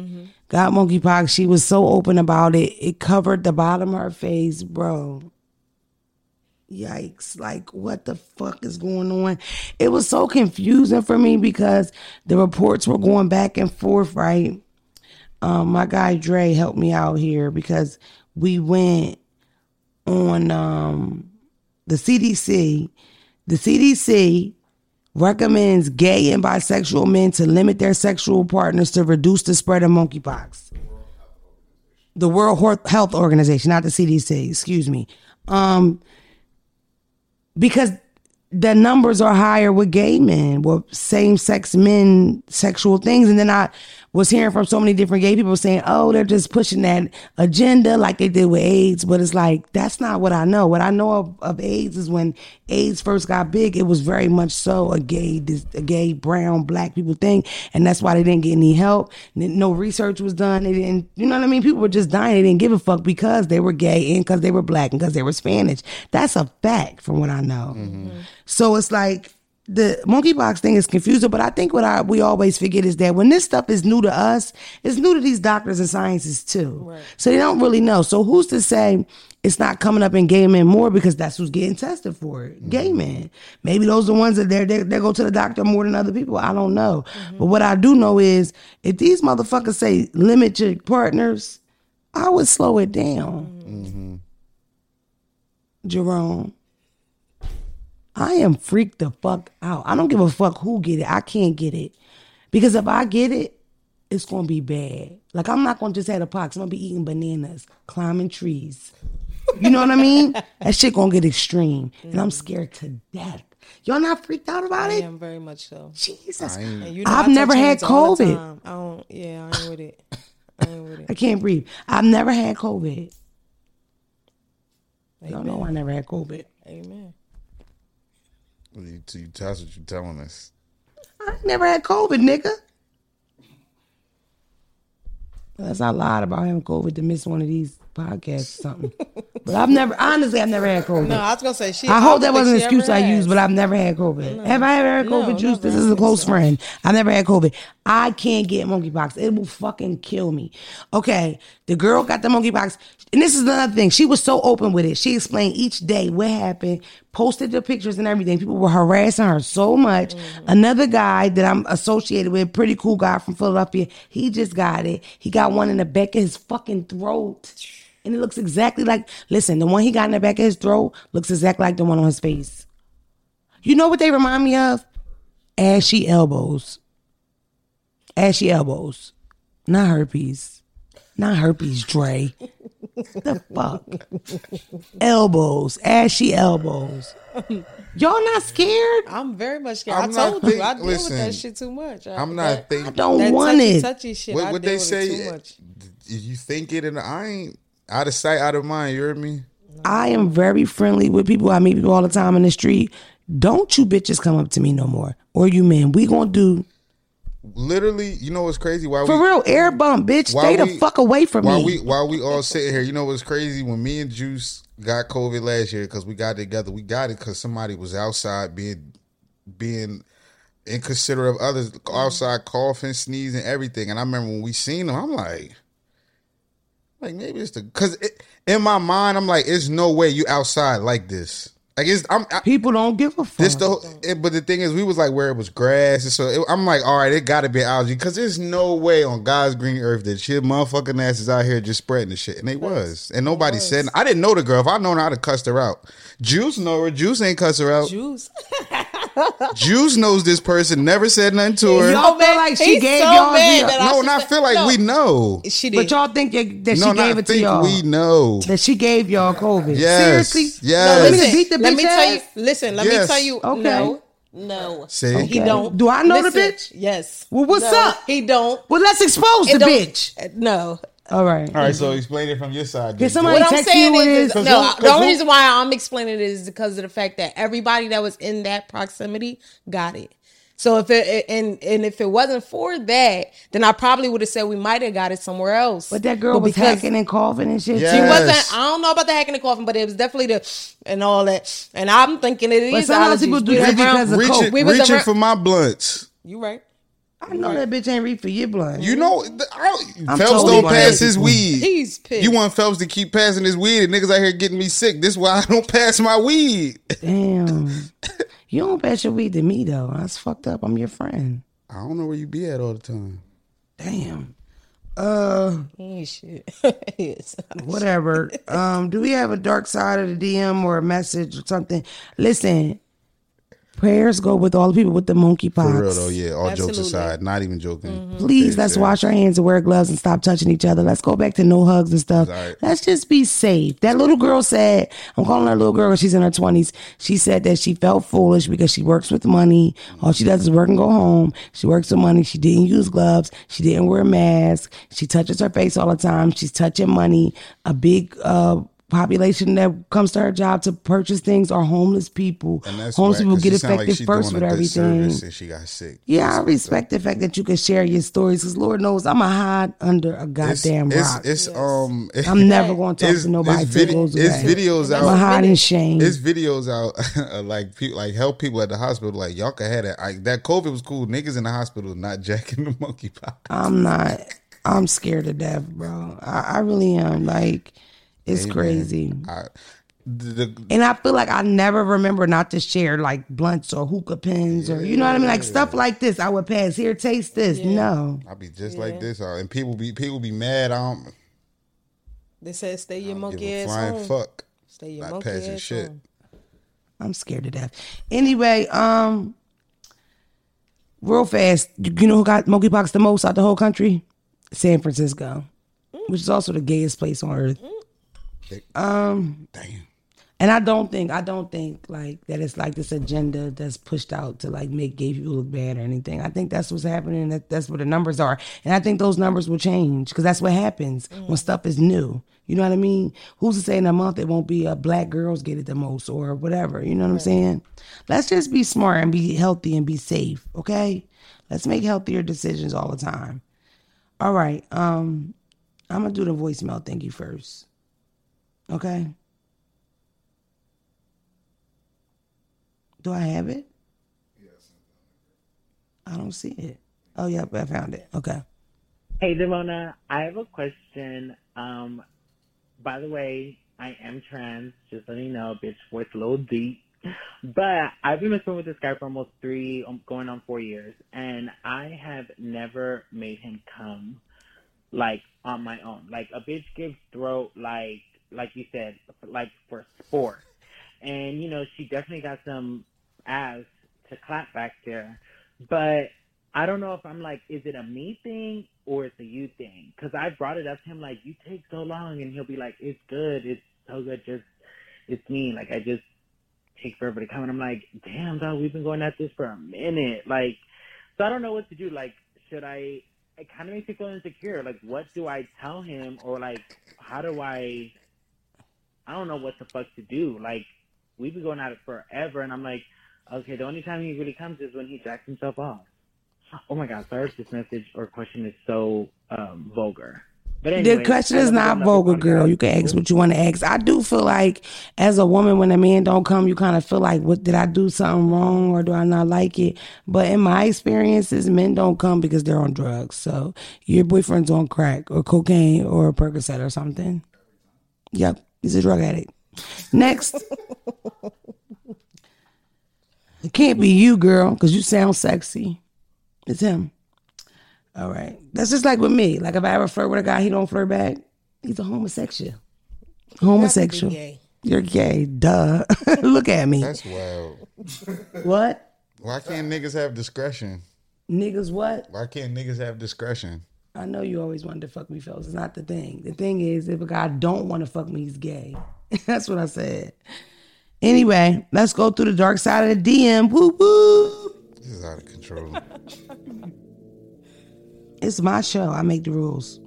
got monkeypox. She was so open about it. It covered the bottom of her face, bro. Yikes. Like, what the fuck is going on? It was so confusing for me because the reports were going back and forth, right? Um, my guy Dre helped me out here because we went on um, the CDC. The CDC recommends gay and bisexual men to limit their sexual partners to reduce the spread of monkeypox. The World Health Organization, not the CDC, excuse me. Um, because the numbers are higher with gay men, with same sex men, sexual things. And then I was hearing from so many different gay people saying, oh, they're just pushing that agenda like they did with AIDS. But it's like, that's not what I know. What I know of, of AIDS is when AIDS first got big, it was very much so a gay, this- a gay, brown, black people thing. And that's why they didn't get any help. No research was done. They didn't, you know what I mean? People were just dying. They didn't give a fuck because they were gay and because they were black and because they were Spanish. That's a fact from what I know. Mm-hmm. So it's like, the monkeypox thing is confusing, but I think what I, we always forget is that when this stuff is new to us, it's new to these doctors and scientists too. So they don't really know. So who's to say it's not coming up in gay men more because that's who's getting tested for it? Mm-hmm. Gay men. Maybe those are the ones that they they they go to the doctor more than other people. I don't know. Mm-hmm. But what I do know is if these motherfuckers say limit your partners, I would slow it down. Mm-hmm. Jerome. I am freaked the fuck out. I don't give a fuck who get it. I can't get it. Because if I get it, it's gonna be bad. Like I'm not gonna just have a pox. I'm gonna be eating bananas, climbing trees. You know what I mean? That shit gonna get extreme. And I'm scared to death. Y'all not freaked out about I it? I am very much so. Jesus. You know I've never had hands all the COVID. I don't. Yeah, I ain't with it. I ain't with it. I can't breathe. I've never had COVID. Y'all know I never had COVID. Amen. You, you, that's what you're telling us. I never had COVID, nigga. Unless I lied about having COVID to miss one of these podcasts or something. but I've never, honestly, I've never had COVID. No, I was gonna say she. I hope that wasn't an excuse I used, but I've never had COVID. Have I ever had No, COVID, Juice? This is a close so. friend. I've never had COVID. I can't get monkeypox. It will fucking kill me. Okay, the girl got the monkeypox. And this is another thing. She was so open with it. She explained each day what happened, posted the pictures and everything. People were harassing her so much. Mm-hmm. Another guy that I'm associated with, pretty cool guy from Philadelphia, he just got it. He got one in the back of his fucking throat. And it looks exactly like, listen, the one he got in the back of his throat looks exactly like the one on his face. You know what they remind me of? Ashy elbows. Ashy elbows. Not herpes. Not herpes, Dre. the fuck? elbows. Ashy elbows. Y'all not scared? I'm very much scared. I'm I not told you, I deal listen, with that shit too much. I, I'm that, not thinking. I don't that want touchy, it. touchy shit. What I what they with it say? too much. You think it, and I ain't out of sight, out of mind. You hear me? I am very friendly with people. I meet people all the time in the street. Don't you bitches come up to me no more. Or you men. We gonna do Literally, you know what's crazy? Why for we, real air bump, bitch. Stay the fuck away from while me. we while we all sitting here, you know what's crazy? When me and Juice got COVID last year because we got together, we got it because somebody was outside being being inconsiderate of others, outside coughing, sneezing, everything. And I remember when we seen them, I'm like, like maybe it's the because it, in my mind, I'm like, it's no way you outside like this. Like it's I'm. I, people don't give a fuck. this the whole- it, but the thing is, we was like where it was grass, and so it, I'm like, all right, it got to be algae because there's no way on God's green earth that shit motherfucking asses out here just spreading the shit, and they was, and nobody said. I didn't know the girl. If I known her, I'd have cussed her out. Juice know her. Juice ain't cuss her out. Juice. Juice knows this person. Never said nothing to her. Y'all feel like she He's gave so y'all mad the- that I no, should not say- feel like no, we know. She did. But y'all think that, that No, she not gave it to think y'all? we know. That she gave y'all COVID? Yes, Seriously? yes. No, Let me listen, beat the let bitch me tell you. ass? Listen, let Yes. me tell you. Okay. No, no. See? He Okay. don't. Do I know the Listen, bitch? Yes. Well, what's No, up? He don't. Well, let's expose It the don't- bitch. No. All right. All right, so explain it from your side. Can DJ. somebody What I'm text saying you what it is, is? No. the only who- reason why I'm explaining it is because of the fact that everybody that was in that proximity got it. So if it and and if it wasn't for that, then I probably would have said we might have got it somewhere else. But that girl was because hacking and coughing and shit. Yeah. She wasn't. I don't know about the hacking and coughing, but it was definitely the and all that. And I'm thinking it is. But sometimes allergies. people do that was around- because of reaching, coke. We was reaching around- for my blunts. You right. I know that bitch ain't read for your blood. You know, the- I, I'm Phelps totally don't one of pass those his people. weed. He's pissed. You want Phelps to keep passing his weed, and niggas out here getting me sick. This why I don't pass my weed. Damn. you don't pass your weed to me though. That's fucked up. I'm your friend. I don't know where you be at all the time. Damn. Uh, He ain't shit. Yes. whatever. Um, do we have a dark side of the DM or a message or something? Listen, prayers go with all the people with the monkeypox. For real though, yeah. All jokes aside, not even joking. Please, let's wash our hands and wear gloves and stop touching each other. Let's go back to no hugs and stuff. All right. Let's just be safe. That little girl said, I'm calling her a little girl, she's in her 20s. She said that she felt foolish because she works with money. All she does is work and go home. She works with money. She didn't use gloves. She didn't wear a mask. She touches her face all the time. She's touching money. A big, uh, population that comes to her job to purchase things are homeless people. And that's homeless whack, people 'cause get affected she first with everything. And she got sick. Yeah, I respect the fact that you can share your stories because Lord knows I'm a hide under a goddamn it's, rock. it's um. I'm never going to talk it's- to nobody it's vid- it's away. videos I'm a out. hide in shame. It's videos out like people like help people at the hospital. Like y'all can have that. Like that COVID was cool. Niggas in the hospital not jacking the monkeypox. I'm not. I'm scared to death, bro. I, I really am. Like, it's Hey, man, crazy. I, the, the, And I feel like I never remember not to share like blunts or hookah pins or you know what I mean, like stuff like this. I would pass here, taste this. No, I be just like this, uh, and people be people be mad. I don't, They said stay your give monkey a ass flying home. fuck. Stay your Not monkey passing ass shit. home. I'm scared to death. Anyway, um, real fast, you you know who got monkeypox the most out the whole country? San Francisco, which is also the gayest place on earth. Damn. And I don't think I don't think like that it's like this agenda that's pushed out to like make gay people look bad or anything. I think that's what's happening. That that's what the numbers are, and I think those numbers will change because that's what happens when stuff is new. You know what I mean? Who's to say in a month it won't be uh, black girls get it the most or whatever? You know what I'm saying? Let's just be smart and be healthy and be safe. Okay, let's make healthier decisions all the time. All right, um, I'm gonna do the voicemail. Thank you first. Okay. Do I have it? Yes, I don't see it. Oh, yep, I found it. Okay. Hey, Damona, I have a question. Um, by the way, I am trans, just letting you know, bitch, voice a little deep. But I've been messing with this guy for almost three, um, going on four years, and I have never made him come, like, on my own. Like, a bitch gives throat, like, like you said, like, for sport. And, you know, she definitely got some ass to clap back there. But I don't know if I'm like, is it a me thing or it's a you thing? Because I brought it up to him like, you take so long, and he'll be like, it's good, it's so good, just it's me. Like I just take forever to come, and I'm like, damn, dog, we've been going at this for a minute. Like, so I don't know what to do. Like, should I? It kind of makes me feel insecure. Like, what do I tell him, or like, how do I? I don't know what the fuck to do. Like, we've been going at it forever, and I'm like, okay, the only time he really comes is when he jacks himself off. Oh my god, sorry if this message or question is so um, vulgar. But anyway, the question is not I love your vulgar, girl. You can ask what you want to ask. I do feel like, as a woman, when a man don't come, you kind of feel like, what did I do something wrong or do I not like it? But in my experiences, men don't come because they're on drugs. So your boyfriend's on crack or cocaine or Percocet or something. Yep, he's a drug addict. Next. it can't be you, girl, because you sound sexy. It's him. All right. That's just like with me. Like if I ever flirt with a guy, he don't flirt back. He's a homosexual. Homosexual. gay. You're gay. Duh. Look at me. That's wild. what? Why can't niggas have discretion? Niggas what? Why can't niggas have discretion? I know you always wanted to fuck me, fellas. It's not the thing. The thing is, if a guy don't want to fuck me, he's gay. That's what I said. Anyway, let's go through the dark side of the DM. Woo woo. This is out of control. It's my show. I make the rules.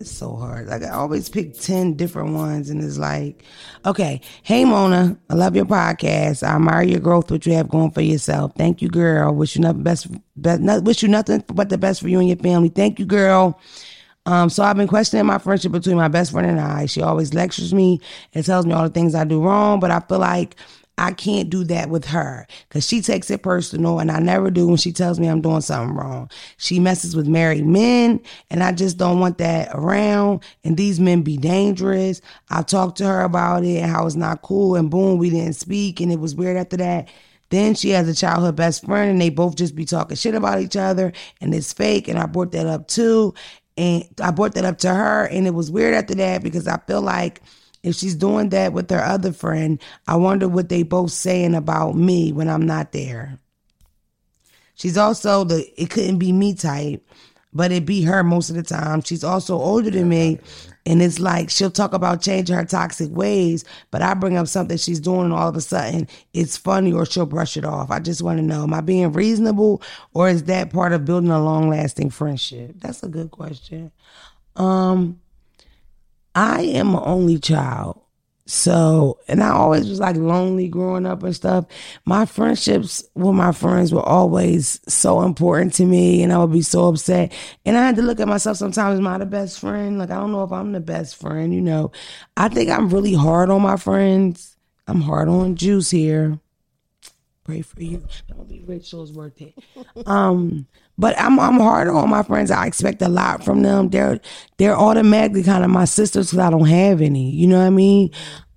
It's so hard. Like I always pick ten different ones, and it's like, okay, hey Mona, I love your podcast. I admire your growth, what you have going for yourself. Thank you, girl. Wish you nothing best, best not, wish you nothing but the best for you and your family. Thank you, girl. Um, so I've been questioning my friendship between my best friend and I. She always lectures me and tells me all the things I do wrong, but I feel like I can't do that with her because she takes it personal and I never do when she tells me I'm doing something wrong. She messes with married men and I just don't want that around. And these men be dangerous. I talked to her about it and how it's not cool. And boom, we didn't speak. And it was weird after that. Then she has a childhood best friend and they both just be talking shit about each other and it's fake. And I brought that up too. And I brought that up to her and it was weird after that because I feel like if she's doing that with her other friend, I wonder what they both saying about me when I'm not there. She's also the it couldn't be me type, but it be her most of the time. She's also older than me. And it's like she'll talk about changing her toxic ways, but I bring up something she's doing and all of a sudden it's funny or she'll brush it off. I just want to know, am I being reasonable or is that part of building a long lasting friendship? That's a good question. Um I am an only child. So, and I always was like lonely growing up and stuff. My friendships with my friends were always so important to me, and I would be so upset. And I had to look at myself sometimes, am I the best friend? Like, I don't know if I'm the best friend, you know. I think I'm really hard on my friends. I'm hard on Juice here. Pray for you. Don't be rich, so it's worth it. Um, but I'm I'm hard on my friends. I expect a lot from them. They're they're automatically kind of my sisters because I don't have any. You know what I mean?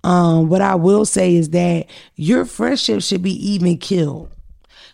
Um, what I will say is that your friendship should be even killed.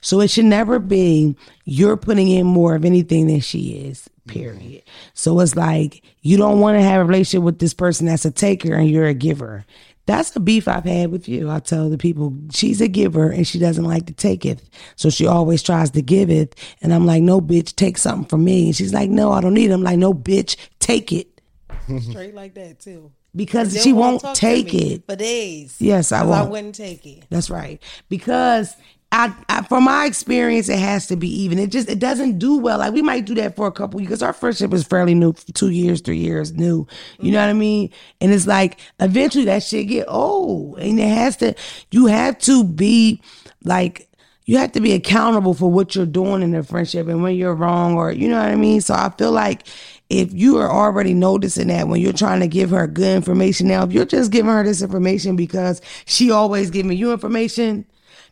So it should never be you're putting in more of anything than she is. Period. So it's like you don't want to have a relationship with this person that's a taker and you're a giver. That's a beef I've had with you. I tell the people she's a giver and she doesn't like to take it. So she always tries to give it. And I'm like, no, bitch, take something from me. And she's like, no, I don't need it. I'm like, no, bitch, take it. Straight like that too. Because she won't take it. for days. Yes, I won't. I wouldn't take it. That's right. Because I, I, from my experience, it has to be even. It just it doesn't do well. Like we might do that for a couple because our friendship is fairly new, two years, three years new. You know what I mm-hmm. mean? And it's like eventually that shit get old, and it has to. You have to be like you have to be accountable for what you're doing in the friendship and when you're wrong or you know what I mean. So I feel like if you are already noticing that when you're trying to give her good information now, if you're just giving her this information because she always giving you information,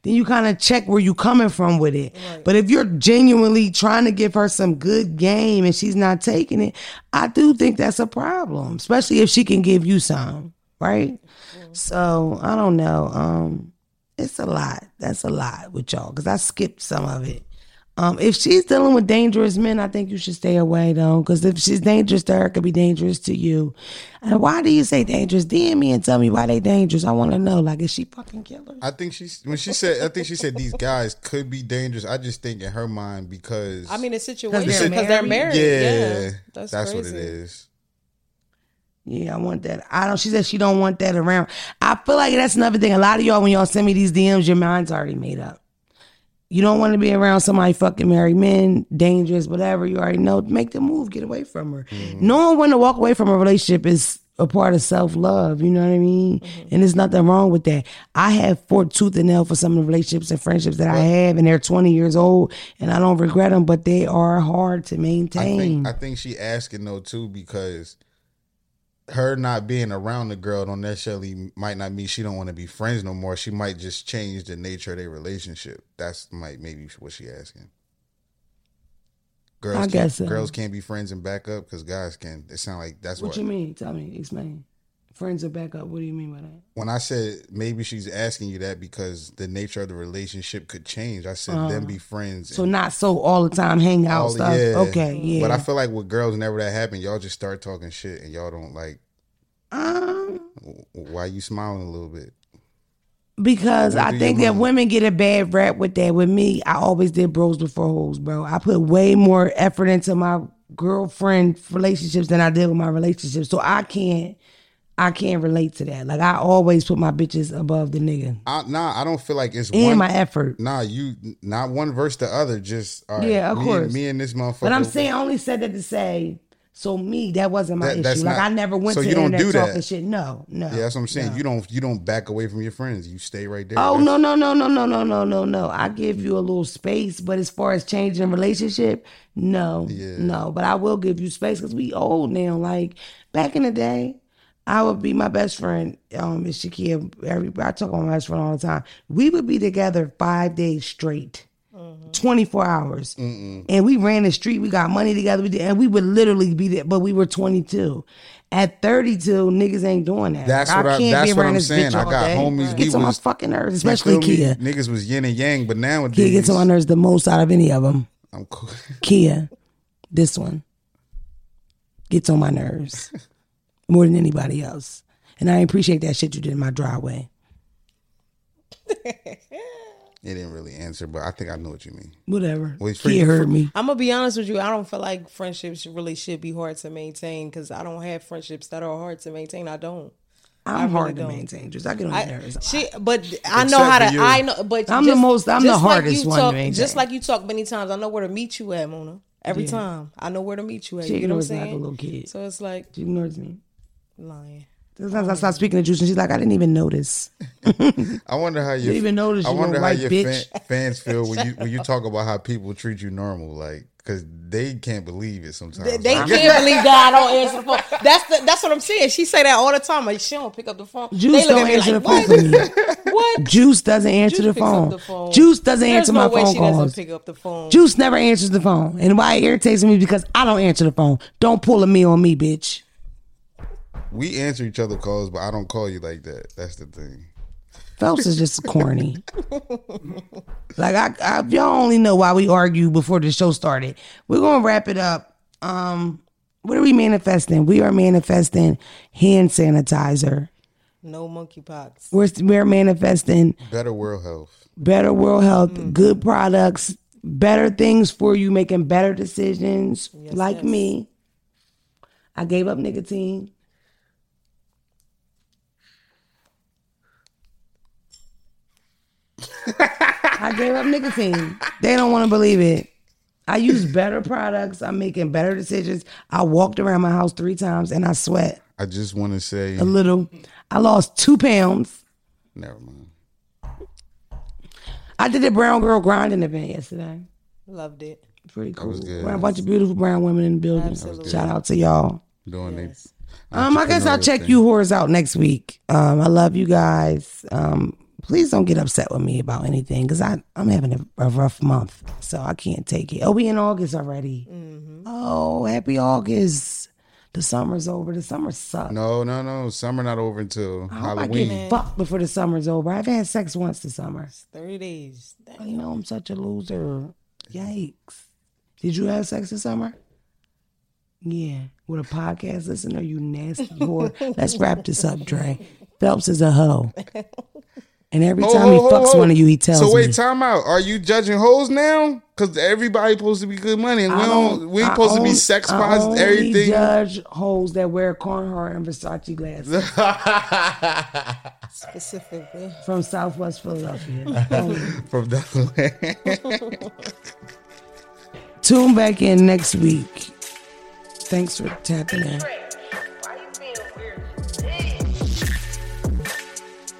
then you kind of check where you coming from with it. But if you're genuinely trying to give her some good game and she's not taking it, I do think that's a problem, especially if she can give you some, right? So I don't know. Um, it's a lot. That's a lot with y'all because I skipped some of it. Um, if she's dealing with dangerous men, I think you should stay away though, because if she's dangerous to her, it could be dangerous to you. And why do you say dangerous? DM me and tell me why they dangerous. I want to know. Like, is she fucking killer? I think she's when she said I think she said these guys could be dangerous. I just think in her mind because I mean, the situation they're because they're married? married. yeah, Yeah, that's, that's, what crazy. it is. Yeah, I want that. I don't. She said she don't want that around. I feel like that's another thing. A lot of y'all, when y'all send me these DMs, your mind's already made up. You don't want to be around somebody fucking married men, dangerous, whatever. You already know. Make the move. Get away from her. Knowing when to walk away from a relationship is a part of self love. You know what I mean? Mm-hmm. And there's nothing wrong with that. I have fought tooth and nail for some of the relationships and friendships that I have, and they're 20 years old, and I don't regret them, but they are hard to I maintain. think I think she asking though too because her not being around the girl don't necessarily might not mean she don't want to be friends no more. She might just change the nature of their relationship. That's might maybe what she asking. Girls I can't, guess so. girls can't be friends and back up because guys can. It sound like that's what what, you mean? Tell me. Explain. Friends are back up. What do you mean by that? when I said maybe she's asking you that because the nature of the relationship could change. I said them be friends. So not so all the time hang out all- stuff. Okay, yeah. But I feel like with girls, whenever that happen, y'all just start talking shit and y'all don't like. um, Why you smiling a little bit? because What I think that women get a bad rap with that. With me, I always did bros before hoes, bro. I put way more effort into my girlfriend relationships than I did with my relationships. So I can't, I can't relate to that. Like I always put my bitches above the nigga I, nah, I don't feel like it's and one. my effort. nah, you not one versus the other. Just right, Yeah, of me, course. Me and this motherfucker. But I'm saying I only said that to say. So me, that wasn't my That- issue. Like not- I never went so to you don't do that? shit. No, no. yeah, that's what I'm saying. You don't you don't back away from your friends. You stay right there. Oh no no no no no no no no no! I give you a little space, but as far as changing relationship, no, Yeah. no. But I will give you space because we old now. Like back in the day, I would be my best friend. Um, is Shakia. Every I talk about my best friend all the time. We would be together five days straight. 24 hours. And we ran the street. We got money together. We did, and we would literally be there, but we were 22. At 32, niggas ain't doing that. That's Like, what I- can't that's be what around I'm this saying. bitch I got day. homies, It we gets on my fucking nerves, especially feel me? Kia. Niggas was yin and yang, but nowadays Kia gets on my nerves the most out of any of them. I'm cool. Kia, this one gets on my nerves more than anybody else. And I appreciate that shit you did in my driveway. He didn't really answer, but I think I know what you mean. Whatever. Well, he's he free- heard me. I'm gonna be honest with you. I don't feel like friendships really should be hard to maintain because I don't have friendships that are hard to maintain. I don't. I I'm really hard to don't. maintain. Just I get on your I, nerves. she, but I know how to. you. I know, but I'm the most- I'm the just like hardest you one to talk- maintain. Just like you talk many times, I know where to meet you at, Mona. Every Yeah. time, I know where to meet you at. She you know what I'm me saying? like a little kid. So it's like She ignores me. Lying. Sometimes I start speaking to Juice and she's like, I didn't even notice. I wonder how you even notice I wonder how your fan, fans feel when you when you talk about how people treat you normal, like because they can't believe it sometimes. They, they Like, can't believe God don't answer the phone. That's the, that's what I'm saying. She say that all the time. Like she don't pick up the phone. Juice they don't answer like, the phone what? for me. what? Juice doesn't answer Juice the, phone. the phone. Juice doesn't There's answer no my way phone she calls. doesn't pick up the phone. Juice never answers the phone. And why it irritates me because I don't answer the phone. Don't pull a me on me, bitch. We answer each other calls, but I don't call you like that. That's the thing. Phelps is just corny. like I, I y'all only know why we argue before the show started. We're gonna wrap it up. Um, what are we manifesting? We are manifesting hand sanitizer. No monkeypox. We're we're manifesting Better world health. better world health, good products, better things for you, making better decisions. like yes. me, I gave up nicotine. I gave up nicotine. They don't want to believe it. I use better products. I'm making better decisions. I walked around my house three times and I sweat I just want to say, a little. I lost two pounds. never mind. I did a brown girl grinding event yesterday. Loved it. Pretty cool. was good. Around a bunch of beautiful brown women in the building. Absolutely. Shout out to y'all. Doing Yes. the Um, I guess I'll check thing. you whores out next week. Um, I love you guys. Um, please don't get upset with me about anything because I I'm having a, a rough month, so I can't take it. Oh, we in August already. Mm-hmm. Oh, happy August. The summer's over. The summer sucks. No, no, no. Summer not over until I hope I Halloween. get fucked before the summer's over. I've had sex once this summer. Thirty days. Damn. You know I'm such a loser. Yikes. Did you have sex this summer? Yeah. With a podcast listener, you nasty whore. Let's wrap this up, Dre. Phelps is a hoe. And every Ho, time he ho, ho, fucks ho. one of you, he tells me. So wait, me. time out. Are you judging hoes now? Because everybody supposed to be good money, and we don't. We ain't I supposed to be sex positive. only Everything. judge hoes that wear Carhartt and Versace glasses Specifically. from Southwest Philadelphia. Only. From the Tune back in next week. Thanks for tapping in.